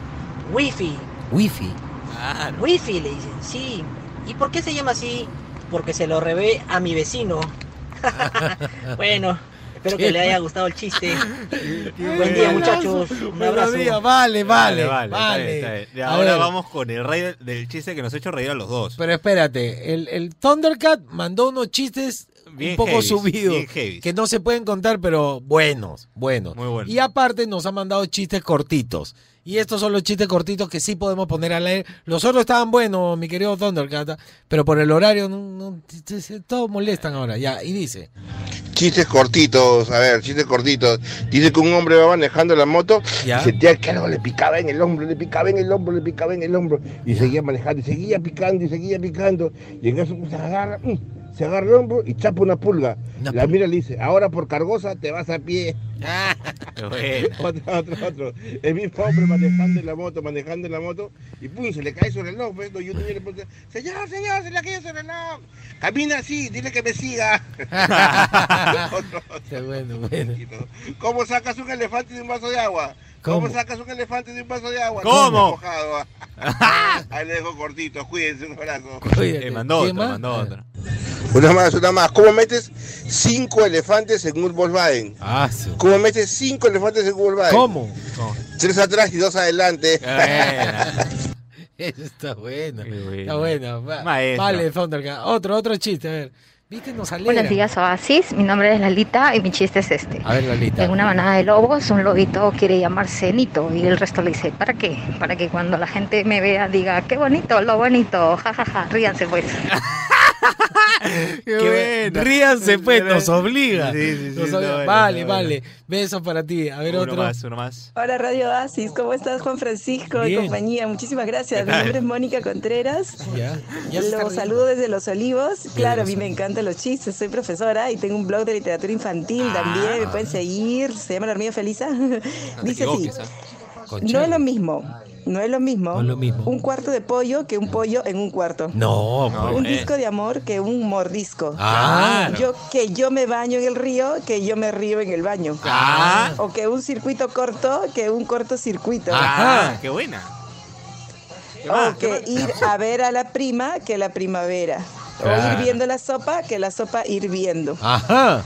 Speaker 10: Wifi.
Speaker 2: Wifi.
Speaker 3: Claro.
Speaker 10: Wifi, le dicen. Sí. ¿Y por qué se llama así? Porque se lo robé a mi vecino. bueno, espero que le haya gustado el chiste. Buen día, muchachos. Un abrazo.
Speaker 2: vale, vale,
Speaker 3: Vale,
Speaker 2: vale.
Speaker 3: vale, está bien, está bien. Y
Speaker 2: A
Speaker 3: ahora
Speaker 2: ver,
Speaker 3: vamos con el rey del- del chiste que nos ha hecho reír a los dos.
Speaker 2: Pero espérate, el, el Thundercat mandó unos chistes
Speaker 3: Bien
Speaker 2: un poco
Speaker 3: heavies,
Speaker 2: subidos, que no se pueden contar, pero buenos, buenos.
Speaker 3: Muy buenos.
Speaker 2: Y aparte nos han mandado chistes cortitos. Y estos son los chistes cortitos que sí podemos poner a leer. Los otros estaban buenos, mi querido Thundercat, pero por el horario no, todos molestan ahora. Ya, y dice,
Speaker 11: Chistes cortitos, a ver, chistes cortitos. Dice que un hombre va manejando la moto
Speaker 2: Ya.
Speaker 11: y sentía que algo le picaba en el hombro, le picaba en el hombro, le picaba en el hombro. Y seguía manejando, y seguía picando, y seguía picando. Y en eso pues, se agarra, mm, se agarra el hombro y chapa una pulga. La mira y le dice, ahora por cargosa te vas a pie. Otro, otro, otro. El mismo hombre manejando en la moto, manejando en la moto, y pum, se le cae su reloj. Pues, los youtubers le ponen, señor, señor, se le cae su reloj. Camina así, dile que me siga. Otro, otro.
Speaker 2: Bueno, bueno.
Speaker 11: ¿Cómo sacas un elefante de un vaso de agua? ¿Cómo,
Speaker 2: ¿Cómo?
Speaker 11: sacas un elefante de un vaso de agua?
Speaker 3: ¿Cómo?
Speaker 11: Mojado, ah. Ahí le dejo cortito, cuídense, un abrazo.
Speaker 2: Cuídate.
Speaker 3: Eh, mandó
Speaker 2: ¿Quién
Speaker 3: otro,
Speaker 2: más?
Speaker 3: mandó otro.
Speaker 11: Una más, una más. ¿Cómo metes cinco elefantes en un Volkswagen?
Speaker 2: Ah,
Speaker 11: ¿Cómo metes cinco elefantes en un Volkswagen?
Speaker 2: ¿Cómo?
Speaker 3: ¿Cómo?
Speaker 11: Tres atrás y dos adelante.
Speaker 2: Eso está bueno. Está bueno. Vale, Thundercat. Otro, otro chiste, a ver.
Speaker 12: Buenos días, Oasis. Mi nombre es Lalita y mi chiste es este.
Speaker 2: A ver, Lalita.
Speaker 12: En una manada de lobos, un lobito quiere llamarse Nito y el resto le dice, ¿para qué? Para que cuando la gente me vea diga, qué bonito, lo bonito, jajaja, ríanse pues.
Speaker 3: Qué
Speaker 2: Que
Speaker 3: buena.
Speaker 2: ríanse, pues, nos obliga.
Speaker 3: Sí, sí, sí,
Speaker 2: Nos
Speaker 3: está
Speaker 2: obliga.
Speaker 3: buena,
Speaker 2: vale, vale. Besos para ti. A ver,
Speaker 3: Uno
Speaker 2: otro.
Speaker 3: más, uno más.
Speaker 13: Hola Radio Oasis, ¿cómo estás Juan Francisco y
Speaker 2: Bien.
Speaker 13: compañía? Muchísimas gracias.
Speaker 3: ¿Qué
Speaker 13: Mi nombre es Mónica Contreras.
Speaker 2: Ya.
Speaker 13: Los saludo desde Los Olivos. Claro, a mí me encantan los chistes. Soy profesora y tengo un blog de literatura infantil
Speaker 2: Ah.
Speaker 13: también. Me pueden seguir. Se llama La Hormiga Feliza.
Speaker 3: No te
Speaker 13: Dice así.
Speaker 3: ¿ah?
Speaker 2: Con
Speaker 13: No es lo mismo. No es lo mismo.
Speaker 2: No es lo mismo.
Speaker 13: Un cuarto de pollo que un pollo en un cuarto.
Speaker 2: No,
Speaker 3: No,
Speaker 2: pues.
Speaker 13: Un
Speaker 3: eh.
Speaker 13: disco de amor que un mordisco.
Speaker 2: Ah,
Speaker 13: Yo que yo me baño en el río, que yo me río en el baño.
Speaker 3: Ah.
Speaker 13: O que un circuito corto, que un cortocircuito.
Speaker 3: Ah, qué buena. ¿Qué?
Speaker 13: O
Speaker 3: ¿Qué
Speaker 13: que
Speaker 3: más?
Speaker 13: ir a ver a la prima, que la primavera. O ir viendo la sopa, que la sopa hirviendo.
Speaker 2: Ajá.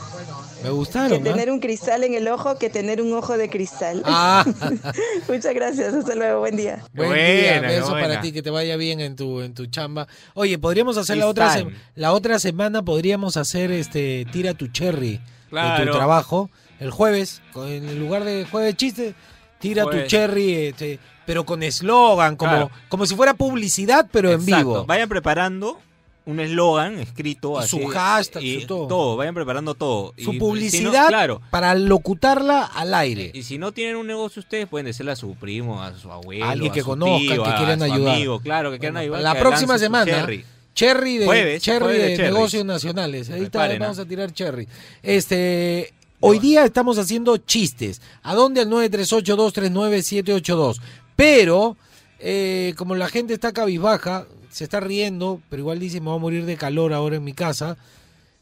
Speaker 2: Me
Speaker 13: Que
Speaker 2: gustaron. ¿ah?
Speaker 13: tener un cristal en el ojo, que tener un ojo de cristal.
Speaker 2: Ah.
Speaker 13: Muchas gracias, hasta luego, buen día.
Speaker 2: Buen
Speaker 3: Buena,
Speaker 2: día,
Speaker 3: qué
Speaker 2: beso
Speaker 3: buena.
Speaker 2: para ti, que te vaya bien en tu en tu chamba. Oye, podríamos hacer la otra la otra semana podríamos hacer este tira tu cherry de
Speaker 3: Claro.
Speaker 2: tu trabajo el jueves, en lugar de jueves chiste, tira tu cherry este, pero con eslogan, como
Speaker 3: Claro.
Speaker 2: como si fuera publicidad pero en vivo.
Speaker 3: Vayan preparando un eslogan escrito así.
Speaker 2: su hashtag,
Speaker 3: y
Speaker 2: su todo.
Speaker 3: Vayan preparando todo.
Speaker 2: Su
Speaker 3: Y si
Speaker 2: publicidad
Speaker 3: no- claro.
Speaker 2: para locutarla al aire.
Speaker 3: Y si no tienen un negocio ustedes, pueden decirle a su primo, a su abuelo,
Speaker 2: Alguien
Speaker 3: a
Speaker 2: que
Speaker 3: su
Speaker 2: conozcan,
Speaker 3: tío,
Speaker 2: que
Speaker 3: a
Speaker 2: quieran
Speaker 3: su
Speaker 2: ayudar.
Speaker 3: amigo, claro, que quieran ayudar.
Speaker 2: la
Speaker 3: que
Speaker 2: próxima semana
Speaker 3: cherry.
Speaker 2: Cherry de,
Speaker 3: Jueves,
Speaker 2: cherry
Speaker 3: jueves de
Speaker 2: negocios nacionales. Ahí está, vamos a tirar cherry. Este, hoy día estamos haciendo chistes. ¿A dónde? Al 938-239-782. Pero, eh, como la gente está cabizbaja, se está riendo, pero igual dice, me voy a morir de calor ahora en mi casa.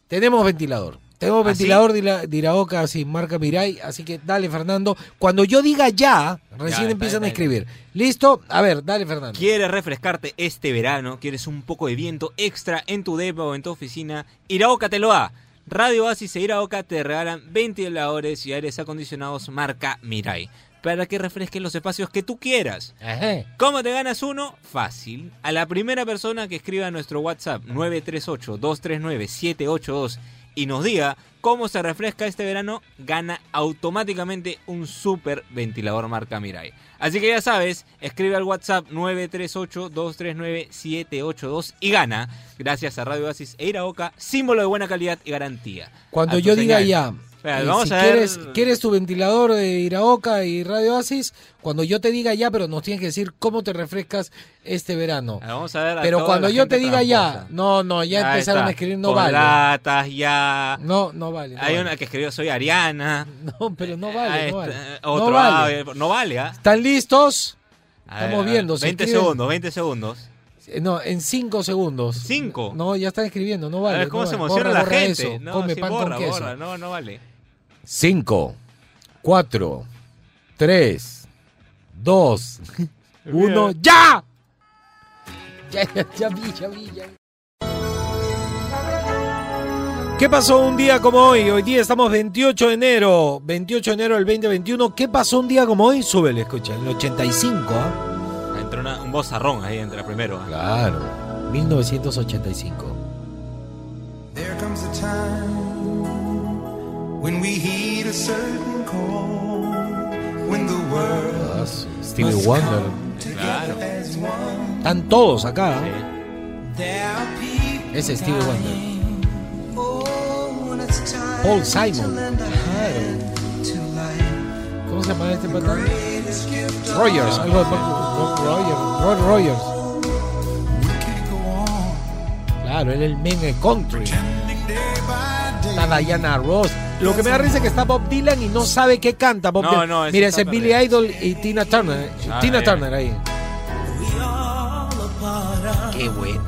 Speaker 2: Tenemos ventilador. Tenemos
Speaker 3: ¿Ah,
Speaker 2: ventilador de, de Iraoka sin marca Mirai, así que dale Fernando. Cuando yo diga ya, recién empiezan a escribir. ¿Listo? A ver, dale Fernando.
Speaker 3: ¿Quieres refrescarte este verano? ¿Quieres un poco de viento extra en tu depa o en tu oficina? Iraoka te lo da. Radio Oasis e Iraoka te regalan ventiladores y aires acondicionados marca Mirai para que refresquen los espacios que tú quieras.
Speaker 2: Ajá.
Speaker 3: ¿Cómo te ganas uno? Fácil. A la primera persona que escriba a nuestro WhatsApp 938-239-782 y nos diga cómo se refresca este verano, gana automáticamente un super ventilador marca Mirai. Así que ya sabes, escribe al WhatsApp 938-239-782 y gana, gracias a Radio Oasis e Iraoka, símbolo de buena calidad y garantía.
Speaker 2: Cuando yo diga ya, Eh,
Speaker 3: vamos
Speaker 2: si
Speaker 3: a ver-
Speaker 2: quieres, quieres tu ventilador de Iraoka y Radio Oasis, cuando yo te diga ya, pero nos tienes que decir cómo te refrescas este verano.
Speaker 3: Ah, Vamos a ver a
Speaker 2: Pero cuando yo te diga ya,
Speaker 3: tramposa.
Speaker 2: no, no, ya empezaron
Speaker 3: está.
Speaker 2: a escribir, no
Speaker 3: Con
Speaker 2: vale.
Speaker 3: ya.
Speaker 2: No, no vale. no
Speaker 3: Hay
Speaker 2: vale.
Speaker 3: una que escribió Soy Ariana.
Speaker 2: No, pero no vale,
Speaker 3: Ah,
Speaker 2: no vale.
Speaker 3: Otro
Speaker 2: no vale.
Speaker 3: audio, no vale, ¿ah?
Speaker 2: ¿Están listos?
Speaker 3: A
Speaker 2: Estamos
Speaker 3: ver,
Speaker 2: viendo. se
Speaker 3: 20
Speaker 2: escriben-
Speaker 3: segundos, 20 segundos.
Speaker 2: Eh, No, en 5 segundos.
Speaker 3: ¿Cinco?
Speaker 2: No, ya están escribiendo, no vale.
Speaker 3: a ver cómo
Speaker 2: no
Speaker 3: se
Speaker 2: vale.
Speaker 3: emociona
Speaker 2: Borra,
Speaker 3: la
Speaker 2: borra
Speaker 3: gente.
Speaker 2: eso.
Speaker 3: No,
Speaker 2: Come
Speaker 3: sí,
Speaker 2: pan
Speaker 3: borra,
Speaker 2: con queso.
Speaker 3: no, no vale.
Speaker 2: 5, 4, 3, 2, 1,
Speaker 3: Bien.
Speaker 2: ¡ya! Ya, ya, ya vi, ya vi, ya vi. ¿Qué pasó un día como hoy? Hoy día estamos 28 de enero, 28 de enero del 2021. ¿Qué pasó un día como hoy? Súbele, escucha, el 85, ¿ah?
Speaker 3: Entra una- un bozarrón ahí, entra primero. ¿ah?
Speaker 2: Claro, 1985.
Speaker 14: There comes a time when we heed a certain call, when the world
Speaker 2: Ah, Stevie
Speaker 14: must
Speaker 2: Wonder.
Speaker 14: come together as one.
Speaker 2: Están todos acá.
Speaker 14: There are people
Speaker 2: Ese es Stevie Wonder.
Speaker 14: oh, when it's time
Speaker 2: Paul Simon. ¿Cómo se llama este patán?
Speaker 14: Greatest gift of
Speaker 2: Rogers, algo de Bob Rogers. Rod Rogers.
Speaker 14: we could go on,
Speaker 2: Claro, él es el men country.
Speaker 14: pretending day by
Speaker 2: Está Diana Ross. Lo que me da risa es que está Bob Dylan y no sabe qué canta Bob
Speaker 3: No,
Speaker 2: Dylan.
Speaker 3: no, ese
Speaker 2: Mira, ese es Billy Idol y Tina Turner.
Speaker 3: Ah,
Speaker 2: Tina
Speaker 3: bien.
Speaker 2: Turner ahí. Qué buena.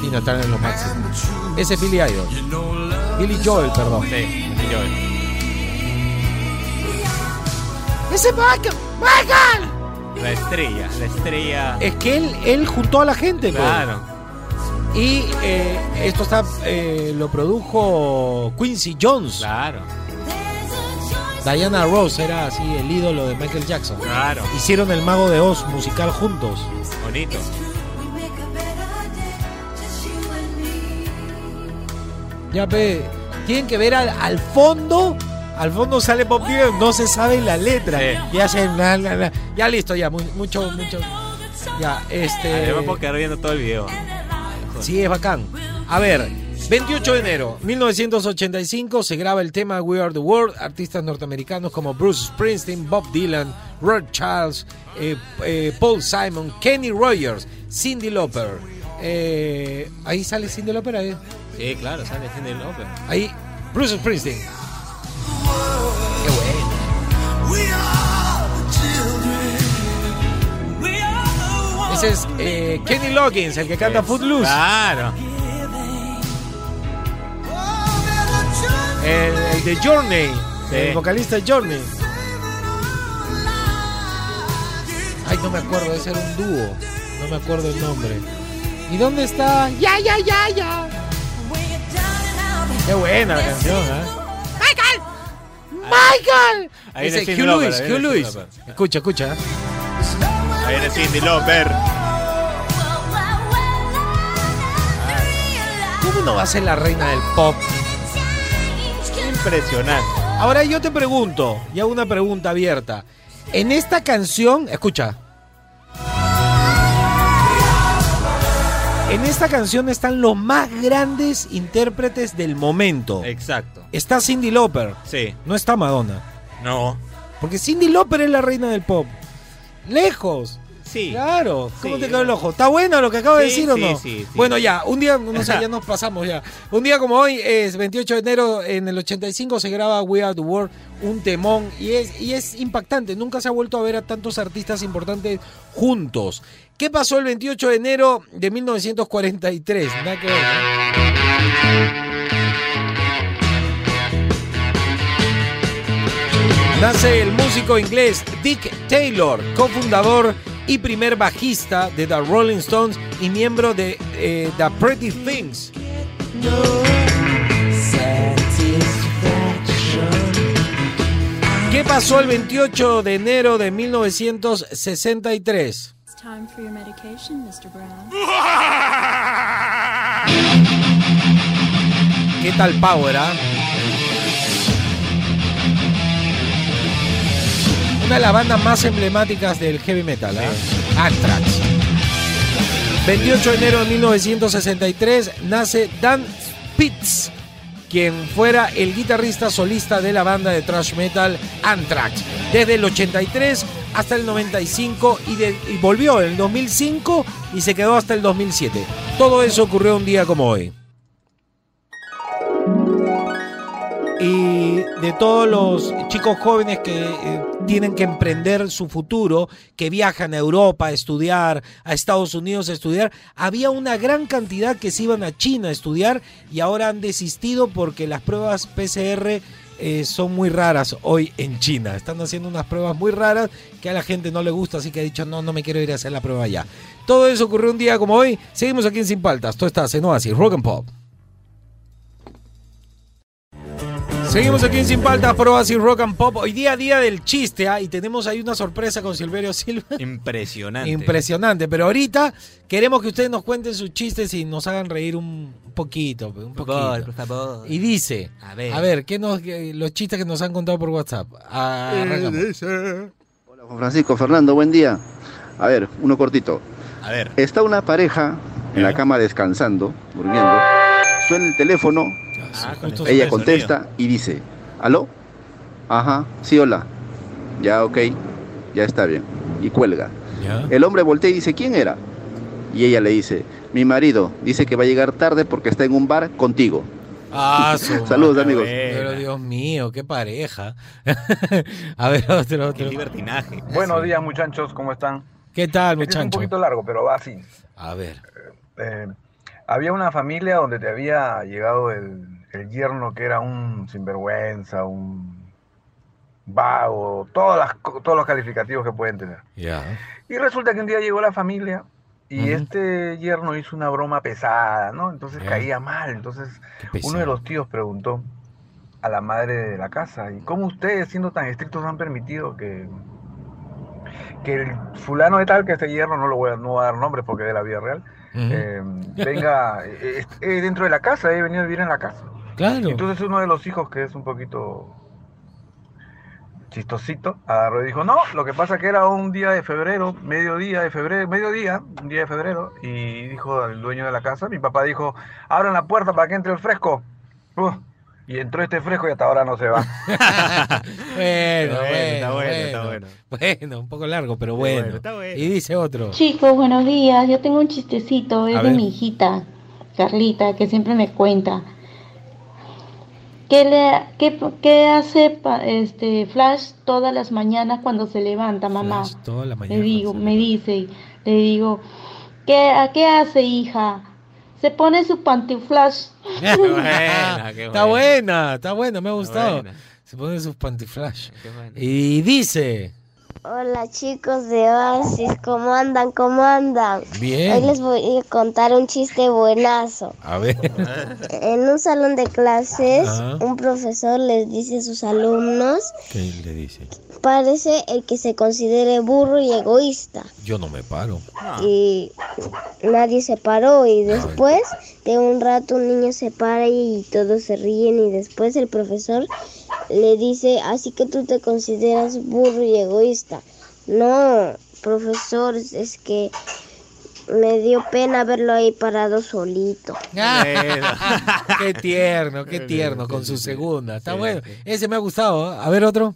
Speaker 2: Tina Turner es lo máximo. Ese es Billy Idol. Billy Joel, perdón.
Speaker 3: Sí, Billy Joel.
Speaker 2: ¡Ese Michael! ¡Michael!
Speaker 3: La estrella, la estrella.
Speaker 2: Es que él, él juntó a la gente, pues. Y eh, esto está eh, lo produjo Quincy Jones.
Speaker 3: Claro.
Speaker 2: Diana Ross era así el ídolo de Michael Jackson.
Speaker 3: Claro.
Speaker 2: Hicieron el Mago de Oz musical juntos.
Speaker 3: Bonito.
Speaker 2: Ya ve, tienen que ver al, al fondo. Al fondo sale Bob Dylan, no se sabe la letra. Y hacen la, la, la. Ya listo, ya, mu- mucho, mucho. Ya, este.
Speaker 3: Además Ah, puedo quedar viendo todo el video.
Speaker 2: Sí, es bacán. A ver, 28 de enero 1985 se graba el tema We Are the World. Artistas norteamericanos como Bruce Springsteen, Bob Dylan, Rod Charles, eh, eh, Paul Simon, Kenny Rogers, Cindy Lauper. Eh, ahí sale Cindy Lauper. Ahí,
Speaker 3: Sí, claro, sale Cindy Lauper.
Speaker 2: ahí Bruce Springsteen. Ese es eh, Kenny Loggins, el que canta Footloose.
Speaker 3: Claro.
Speaker 2: El, el de Journey,
Speaker 3: Sí.
Speaker 2: el vocalista de Journey. Ay, no me acuerdo, ese era un dúo. No me acuerdo el nombre. ¿Y dónde está? Ya, ya, ya, ya. Qué buena la canción, ¿eh? ¡Michael! ¡Michael!
Speaker 3: Ahí
Speaker 2: Ese
Speaker 3: viene
Speaker 2: Hugh Lewis, Hugh Lewis. Escucha, escucha.
Speaker 3: Ahí viene Cindy Lauper.
Speaker 2: ¿Cómo no va a ser la reina del pop?
Speaker 3: Impresionante.
Speaker 2: Ahora yo te pregunto, y hago una pregunta abierta. En esta canción, escucha. En esta canción están los más grandes intérpretes del momento.
Speaker 3: Exacto.
Speaker 2: Está Cindy Lauper,
Speaker 3: Sí.
Speaker 2: no está Madonna.
Speaker 3: No.
Speaker 2: Porque Cindy Lauper es la reina del pop. Lejos.
Speaker 3: Sí.
Speaker 2: Claro. ¿Cómo
Speaker 3: Sí,
Speaker 2: te quedó el ojo? ¿Está bueno lo que acabo de decir o no?
Speaker 3: sí, sí.
Speaker 2: Bueno, ya, un día, no sé, ya nos pasamos ya. Un día como hoy, es 28 de enero, en el 85 se graba We Are the World, un temón, y es, y es impactante. Nunca se ha vuelto a ver a tantos artistas importantes juntos. ¿Qué pasó el 28 de enero de 1943? Nada que ver, ¿no? Nace el músico inglés Dick Taylor, cofundador y primer bajista de The Rolling Stones y miembro de eh, The Pretty Things. ¿Qué pasó el 28 de enero de 1963?
Speaker 15: It's time for your medication, Mr. Brown.
Speaker 2: ¿Qué tal Power, ah? Una de las bandas más emblemáticas del heavy metal, ¿ah? Anthrax. 28 de enero de 1963 nace Dan Spitz, quien fuera el guitarrista solista de la banda de thrash metal Anthrax. Desde el 83 hasta el 95 y, de- y volvió en el 2005 y se quedó hasta el 2007. Todo eso ocurrió un día como hoy. Y de todos los chicos jóvenes que eh, tienen que emprender su futuro, que viajan a Europa a estudiar, a Estados Unidos a estudiar, había una gran cantidad que se iban a China a estudiar y ahora han desistido porque las pruebas PCR eh, son muy raras hoy en China. Están haciendo unas pruebas muy raras que a la gente no le gusta, así que ha dicho, no, no me quiero ir a hacer la prueba allá. Todo eso ocurrió un día como hoy. Seguimos aquí en Sin Paltas. Todo está en Oasis, Rock and Pop. Seguimos aquí en Sin Paltas, por Oasis Rock and Pop. Hoy día día del chiste, ¿ah? y tenemos ahí una sorpresa con Silverio Silva.
Speaker 3: Impresionante.
Speaker 2: Impresionante, pero ahorita queremos que ustedes nos cuenten sus chistes y nos hagan reír un poquito, un
Speaker 3: Por
Speaker 2: poquito.
Speaker 3: favor, por favor.
Speaker 2: Y dice,
Speaker 3: A ver.
Speaker 2: a ver, ¿qué nos, qué- los chistes que nos han contado por WhatsApp? Ah, arrancamos.
Speaker 16: Juan Francisco, Fernando, buen día. A ver, uno cortito.
Speaker 3: A ver.
Speaker 16: Está una pareja en la cama descansando, durmiendo. Suena el teléfono,
Speaker 3: Ah,
Speaker 16: ella contesta y dice, ¿aló? Ajá, sí, hola. Ya, ok, ya está bien. Y cuelga. El hombre voltea y dice, ¿quién era? Y ella le dice, Mi marido dice que va a llegar tarde porque está en un bar contigo.
Speaker 2: Ah, su
Speaker 16: Saludos,
Speaker 2: madre.
Speaker 16: amigos.
Speaker 2: Pero Dios mío, qué pareja. A ver, otro, otro.
Speaker 3: libertinaje.
Speaker 17: Buenos días, muchachos, ¿cómo están?
Speaker 2: ¿Qué tal,
Speaker 17: Este es un poquito largo, pero va así.
Speaker 2: A ver.
Speaker 17: Eh, había una familia donde te había llegado el, el yerno que era un sinvergüenza, un vago, todas las, todos los calificativos que pueden tener. Y resulta que un día llegó la familia y este yerno hizo una broma pesada, ¿no? Entonces caía mal. Entonces uno de los tíos preguntó a la madre de la casa, ¿y cómo ustedes, siendo tan estrictos, han permitido que, que el fulano de tal, que este yerno, no lo voy a, no voy a dar nombres porque es de la vida real, eh, venga eh, eh, dentro de la casa, he venido a vivir en la casa?
Speaker 2: Claro.
Speaker 17: Entonces uno de los hijos, que es un poquito chistosito, agarró y dijo, no, lo que pasa que era un día de febrero, mediodía de febrero, mediodía, un día de febrero, y dijo el dueño de la casa, mi papá dijo, abran la puerta para que entre el fresco. Uh, y entró este fresco y hasta ahora no se va.
Speaker 2: Bueno,
Speaker 3: Está bueno,
Speaker 2: bueno,
Speaker 3: está bueno, está
Speaker 2: bueno. Bueno, un poco largo, pero
Speaker 3: bueno,
Speaker 2: bueno.
Speaker 3: está bueno.
Speaker 2: Y dice otro.
Speaker 18: Chicos, buenos días. Yo tengo un chistecito, es
Speaker 2: A
Speaker 18: de
Speaker 2: ver.
Speaker 18: mi hijita, Carlita, que siempre me cuenta. ¿Qué, le, qué, qué hace pa- este Flash todas las mañanas cuando se levanta, mamá?
Speaker 2: Flash toda la
Speaker 18: Le digo, me dice, le digo, ¿qué, ¿a qué hace, hija? Se pone su pantiflash.
Speaker 3: buena, qué
Speaker 2: Está buena, está buena, me ha gustado. Se pone sus pantiflash. Y dice.
Speaker 9: Hola chicos de Oasis, ¿cómo andan? ¿Cómo andan?
Speaker 2: Bien.
Speaker 9: Hoy les voy a contar un chiste buenazo.
Speaker 2: A ver.
Speaker 9: En un salón de clases,
Speaker 2: Ajá.
Speaker 9: un profesor les dice a sus alumnos,
Speaker 2: ¿Qué le dice?
Speaker 9: parece el que se considere burro y egoísta.
Speaker 2: Yo no me paro.
Speaker 9: Y nadie se paró y después de un rato un niño se para y todos se ríen y después el profesor le dice, así que tú te consideras burro y egoísta. No, profesor, es que me dio pena verlo ahí parado solito.
Speaker 2: qué tierno, qué tierno con su segunda. Está bueno. Ese me ha gustado. A ver otro.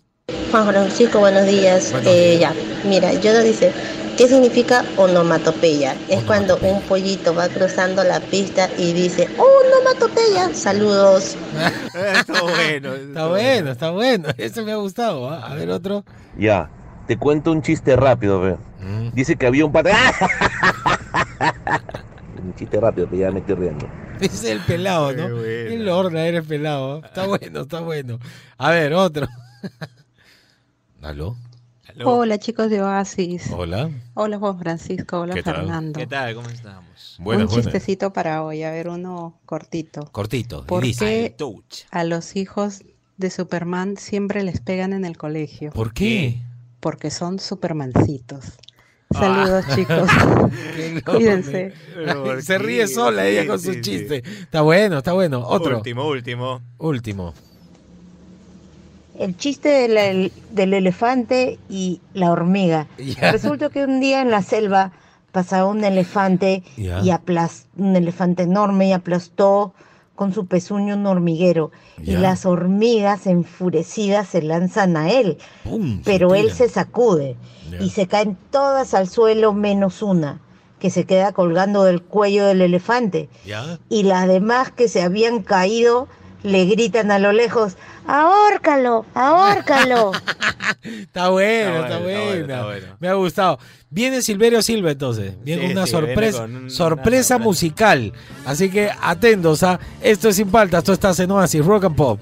Speaker 19: Juan Francisco, buenos días. Eh, ya, mira, Yoda dice, ¿qué significa onomatopeya? Es cuando un pollito va cruzando la pista y dice, onomatopeya, saludos.
Speaker 3: está bueno.
Speaker 2: Está bueno, está bueno. Ese me ha gustado. ¿ah? A ver otro.
Speaker 20: Ya, te cuento un chiste rápido, ve.
Speaker 2: Mm.
Speaker 20: Dice que había un pata. un chiste rápido, que ya me estoy riendo.
Speaker 2: Ese es el pelado, ¿no? El horna eres pelado. ¿eh? Está bueno, está bueno. A ver, otro. ¿Aló?
Speaker 21: Hola chicos de Oasis.
Speaker 2: Hola.
Speaker 21: Hola Juan Francisco, hola
Speaker 2: ¿Qué tal?
Speaker 21: Fernando.
Speaker 3: ¿Qué tal? ¿Cómo estamos?
Speaker 2: Buenas,
Speaker 21: Un
Speaker 2: buenas.
Speaker 21: chistecito para hoy, a ver uno cortito.
Speaker 2: Cortito.
Speaker 21: ¿Por
Speaker 2: dice.
Speaker 21: qué a los hijos de Superman siempre les pegan en el colegio?
Speaker 2: ¿Por qué?
Speaker 21: Porque son supermancitos. Saludos chicos.
Speaker 2: Qué loco.
Speaker 21: Cuídense.
Speaker 2: Se ríe sola ella con su chiste. Está bueno, está bueno. Otro.
Speaker 3: Último, último.
Speaker 2: Último.
Speaker 22: El chiste del, el- del elefante y la hormiga. Resulta que un día en la selva pasaba un elefante y aplas- un elefante enorme y aplastó con su pezuño un hormiguero. Y las hormigas enfurecidas se lanzan a él, pero él se sacude y se caen todas al suelo menos una, que se queda colgando del cuello del elefante. Y las demás que se habían caído le gritan a lo lejos, ahórcalo, ahórcalo.
Speaker 2: Está bueno, está
Speaker 3: Está bueno,
Speaker 2: bueno.
Speaker 3: está bueno, está bueno.
Speaker 2: Me ha gustado. Viene Silverio Silva entonces. Viene
Speaker 3: Sí,
Speaker 2: una
Speaker 3: sí, viene
Speaker 2: sorpresa,
Speaker 3: con un-
Speaker 2: sorpresa musical. Así que atentos a esto es sin falta, esto está en Oasis, Rock and Pop.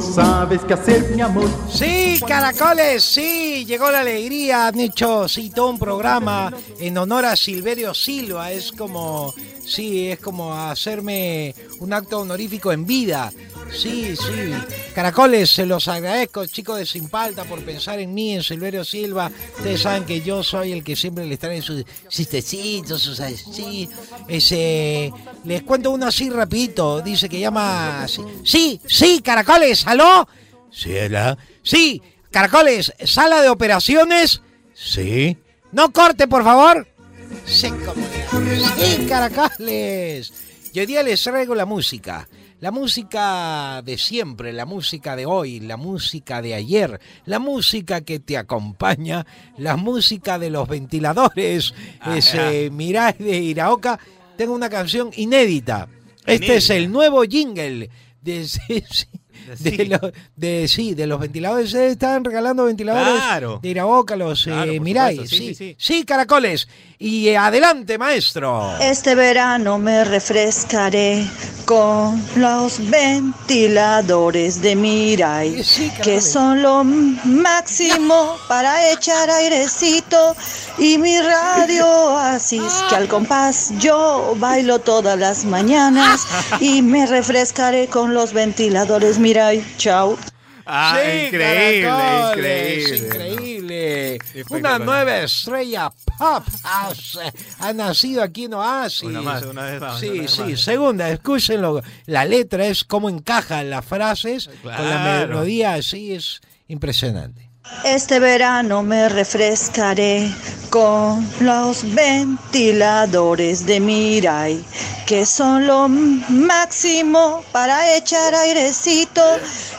Speaker 23: Sabes qué hacer, mi amor.
Speaker 2: Sí, caracoles, sí, llegó la alegría, han hecho sí, todo un programa en honor a Silverio Silva, es como, sí, es como hacerme un acto honorífico en vida, sí, sí, caracoles, se los agradezco, chicos de Sin Palta, por pensar en mí, en Silverio Silva, ustedes saben que yo soy el que siempre les trae sus chistecitos, sus así, ese, les cuento uno así rapidito, dice que llama, sí, sí, sí, caracoles, ¿aló? Sí, hola. Sí, caracoles, sala de operaciones. Sí. No corte, por favor. Sí, sí, caracoles. Y hoy día les traigo la música. La música de siempre, la música de hoy, la música de ayer, la música que te acompaña, la música de los ventiladores.
Speaker 3: Ah,
Speaker 2: Ese Mirai de Iraoka. Tengo una canción inédita. Este es el nuevo jingle de, sí, sí, de, lo- de- sí, de los ventiladores. Se están regalando ventiladores
Speaker 3: Claro.
Speaker 2: de Iraoka, los
Speaker 3: Claro,
Speaker 2: eh, Mirai.
Speaker 3: supuesto, sí,
Speaker 2: sí,
Speaker 3: sí,
Speaker 2: sí, caracoles. Y eh, adelante, maestro.
Speaker 13: Este verano me refrescaré con los ventiladores de Mirai, que son lo máximo para echar airecito y mi radio oasis, que al compás yo bailo todas las mañanas y me refrescaré con los ventiladores Mirai. Chao.
Speaker 3: Ah,
Speaker 2: Sí,
Speaker 3: increíble, increíble.
Speaker 2: increíble. Una nueva estrella pop ha, ha nacido aquí en Oasis.
Speaker 3: Una más, una vez más,
Speaker 2: Sí,
Speaker 3: una vez
Speaker 2: sí.
Speaker 3: más.
Speaker 2: Segunda, escúchenlo. La letra es cómo encajan las frases con la melodía. Así es impresionante.
Speaker 13: Este verano me refrescaré con los ventiladores de Mirai, que son lo máximo para echar airecito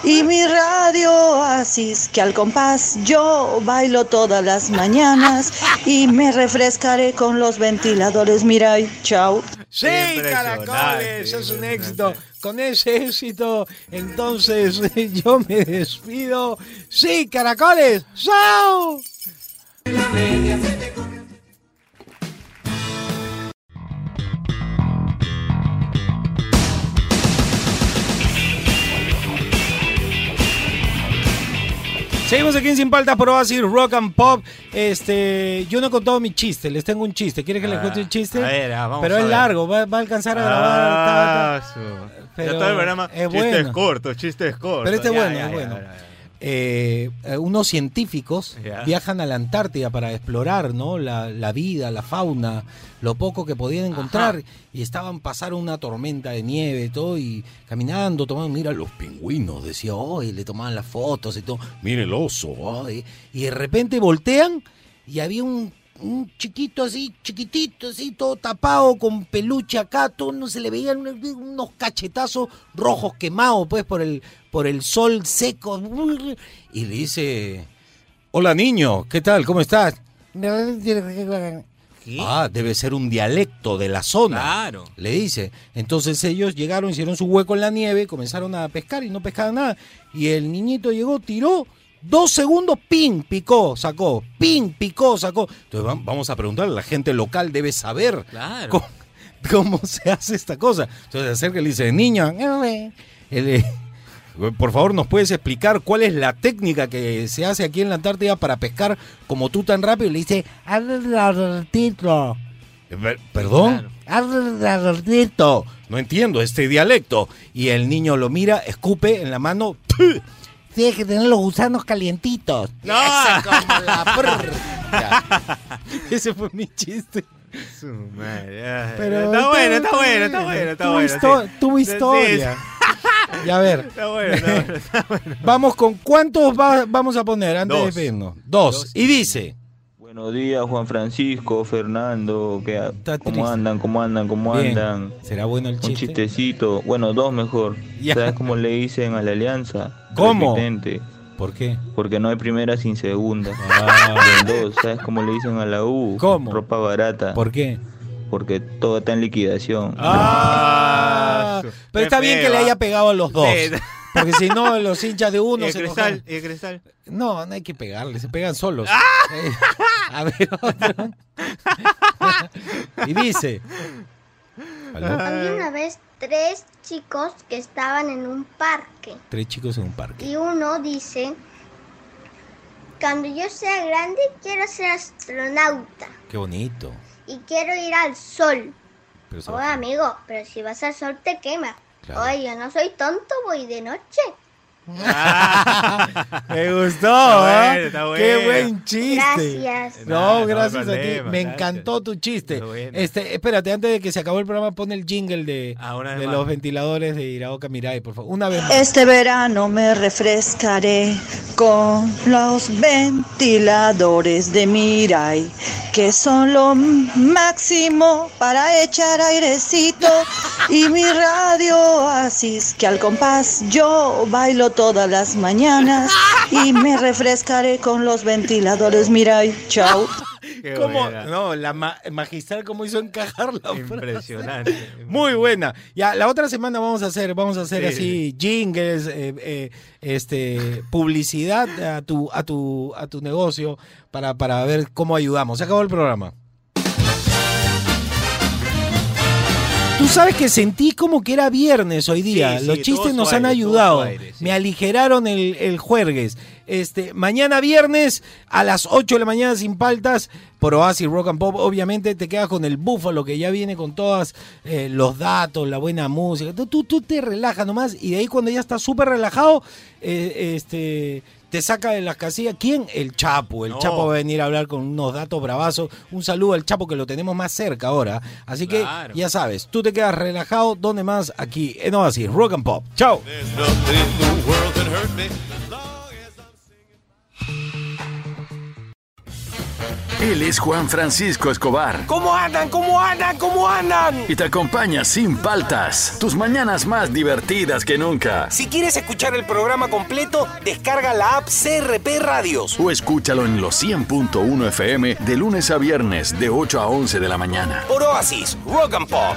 Speaker 13: y mi radio oasis, que al compás yo bailo todas las mañanas y me refrescaré con los ventiladores Mirai. Chao.
Speaker 2: Sí, caracoles, es un éxito. Con ese éxito, entonces yo me despido. Sí, caracoles, chao. Seguimos aquí en Sin Paltas por Oasis Rock and Pop. Este, yo no he contado mi chiste, les tengo un chiste. ¿Quieres que les
Speaker 3: Ah,
Speaker 2: cuente el chiste?
Speaker 3: a ver, ah, vamos
Speaker 2: Pero
Speaker 3: a
Speaker 2: es
Speaker 3: ver.
Speaker 2: largo, va, va a alcanzar a grabar.
Speaker 3: Ah,
Speaker 2: Pero
Speaker 3: ya todo el programa.
Speaker 2: es
Speaker 3: chistes
Speaker 2: bueno.
Speaker 3: cortos, chistes cortos.
Speaker 2: Pero este es bueno,
Speaker 3: ya,
Speaker 2: es
Speaker 3: ya,
Speaker 2: bueno. Eh, unos científicos viajan a la Antártida para explorar ¿no? la, la vida, la fauna, lo poco que podían encontrar. Y estaban pasando una tormenta de nieve todo y caminando, tomando, mira los pingüinos, decía, oh, y le tomaban las fotos y todo, mire el oso, oh, y, y de repente voltean y había un, un chiquito así, chiquitito, así, todo tapado con peluche acá, todo no se le veían unos, cachetazos rojos quemados, pues, por el, por el sol seco. Y le dice, hola niño, ¿qué tal? ¿Cómo estás? Ah, debe ser un dialecto de la zona.
Speaker 3: Claro.
Speaker 2: Le dice. Entonces ellos llegaron, hicieron su hueco en la nieve, comenzaron a pescar y no pescaban nada. Y el niñito llegó, tiró, dos segundos, pin, picó, sacó, pin, picó, sacó. Entonces va- vamos a preguntarle, la gente local debe saber
Speaker 3: Claro.
Speaker 2: cómo, cómo se hace esta cosa. Entonces se acerca y le dice, niño, eh, por favor, ¿nos puedes explicar cuál es la técnica que se hace aquí en la Antártida para pescar como tú tan rápido? Y le dice, "Artito". Eh, per- ¿Perdón? Artito. No entiendo este dialecto. Y el niño lo mira, escupe en la mano. Tienes que tener los gusanos calientitos.
Speaker 3: ¡No!
Speaker 2: Esa como la. Ese fue mi chiste.
Speaker 3: Su madre, ay.
Speaker 2: Pero
Speaker 3: está bueno, está bueno, está bueno, está
Speaker 2: tuvo
Speaker 3: bueno.
Speaker 2: histo-
Speaker 3: sí.
Speaker 2: tuvo
Speaker 3: Sí,
Speaker 2: historia.
Speaker 3: sí.
Speaker 2: Y a ver.
Speaker 3: Está bueno, está bueno, está bueno.
Speaker 2: Vamos con cuántos va- vamos a poner antes
Speaker 3: Dos.
Speaker 2: de despedirnos. Dos. Y dice.
Speaker 24: Buenos días, Juan Francisco, Fernando, ¿qué,
Speaker 2: Está
Speaker 24: ¿cómo andan? ¿Cómo andan? ¿Cómo
Speaker 2: Bien.
Speaker 24: andan?
Speaker 2: ¿Será bueno el
Speaker 24: Un
Speaker 2: chiste?
Speaker 24: chistecito, bueno, dos mejor.
Speaker 2: Ya.
Speaker 24: ¿Sabes cómo le dicen a la alianza?
Speaker 2: ¿Cómo?
Speaker 24: Repitente.
Speaker 2: ¿Por qué?
Speaker 24: Porque no hay primera sin segunda.
Speaker 2: Ah.
Speaker 24: Dos, ¿sabes cómo le dicen a la U?
Speaker 2: ¿Cómo?
Speaker 24: Ropa barata.
Speaker 2: ¿Por qué?
Speaker 24: Porque todo está en liquidación.
Speaker 2: Ah,
Speaker 3: su-
Speaker 2: pero está bien que le
Speaker 3: ¿ah?
Speaker 2: haya pegado a los dos. Porque si no, los hinchas de uno
Speaker 3: ¿Y el
Speaker 2: se
Speaker 3: cristal?
Speaker 2: enojan.
Speaker 3: ¿Y el cristal?
Speaker 2: No, no hay que pegarle, se pegan solos.
Speaker 3: ¡Ah!
Speaker 2: Eh, a ver, otro. y dice. ¿Aló?
Speaker 9: Había una vez tres chicos que estaban en un parque
Speaker 2: Tres chicos en un parque.
Speaker 9: y uno dice, cuando yo sea grande quiero ser astronauta
Speaker 2: Qué bonito.
Speaker 9: y quiero ir al sol. Oye
Speaker 2: va-
Speaker 9: amigo, pero si vas al sol te quema. Oye, yo no soy tonto, voy de noche.
Speaker 2: Me gustó,
Speaker 3: Está
Speaker 2: ¿ah?
Speaker 3: bueno, está
Speaker 2: Qué
Speaker 3: bueno.
Speaker 2: buen chiste.
Speaker 9: Gracias.
Speaker 2: No,
Speaker 3: No, no
Speaker 2: gracias a ti. Me
Speaker 3: gracias.
Speaker 2: encantó tu chiste.
Speaker 3: Está bueno.
Speaker 2: Este, espérate, antes de que se acabó el programa, pon el jingle de,
Speaker 3: Ah,
Speaker 2: de los ventiladores de Iraoka Mirai, por favor. Una vez más.
Speaker 13: Este verano me refrescaré con los ventiladores de Mirai, que son lo máximo para echar airecito, y mi radio oasis, que al compás yo bailo todas las mañanas y me refrescaré con los ventiladores Mirai. Chao.
Speaker 2: No, la ma- magistral cómo hizo encajar la frase.
Speaker 3: Impresionante.
Speaker 2: Muy buena. Ya, la otra semana vamos a hacer, vamos a hacer
Speaker 3: Sí.
Speaker 2: así jingles, eh, eh, este, publicidad a tu, a tu, a tu negocio para, para ver cómo ayudamos. Se acabó el programa. Tú sabes que sentí como que era viernes hoy día.
Speaker 3: Sí,
Speaker 2: Los
Speaker 3: sí,
Speaker 2: chistes nos han ayudado.
Speaker 3: sí.
Speaker 2: Me aligeraron el, el jueves. Este, mañana viernes a las 8 de la mañana sin paltas por Oasis Rock and Pop. Obviamente te quedas con el búfalo que ya viene con todos los datos, la buena música. Tú, tú, tú te relajas nomás y de ahí cuando ya estás súper relajado, eh, este, te saca de las casillas. ¿Quién? El Chapo. El
Speaker 3: No.
Speaker 2: Chapo va a venir a hablar con unos datos bravazos. Un saludo al Chapo que lo tenemos más cerca ahora. Así que ya sabes, tú te quedas relajado. ¿Dónde más? Aquí en Oasis Rock and Pop. Chao.
Speaker 25: Él es Juan Francisco Escobar
Speaker 26: ¿Cómo andan? ¿Cómo andan? ¿Cómo andan?
Speaker 25: y te acompaña sin paltas, tus mañanas más divertidas que nunca.
Speaker 26: Si quieres escuchar el programa completo, descarga la app CRP Radios.
Speaker 25: O escúchalo en los 100.1 FM de lunes a viernes de 8 a 11 de la mañana.
Speaker 26: Por Oasis, Rock and Pop.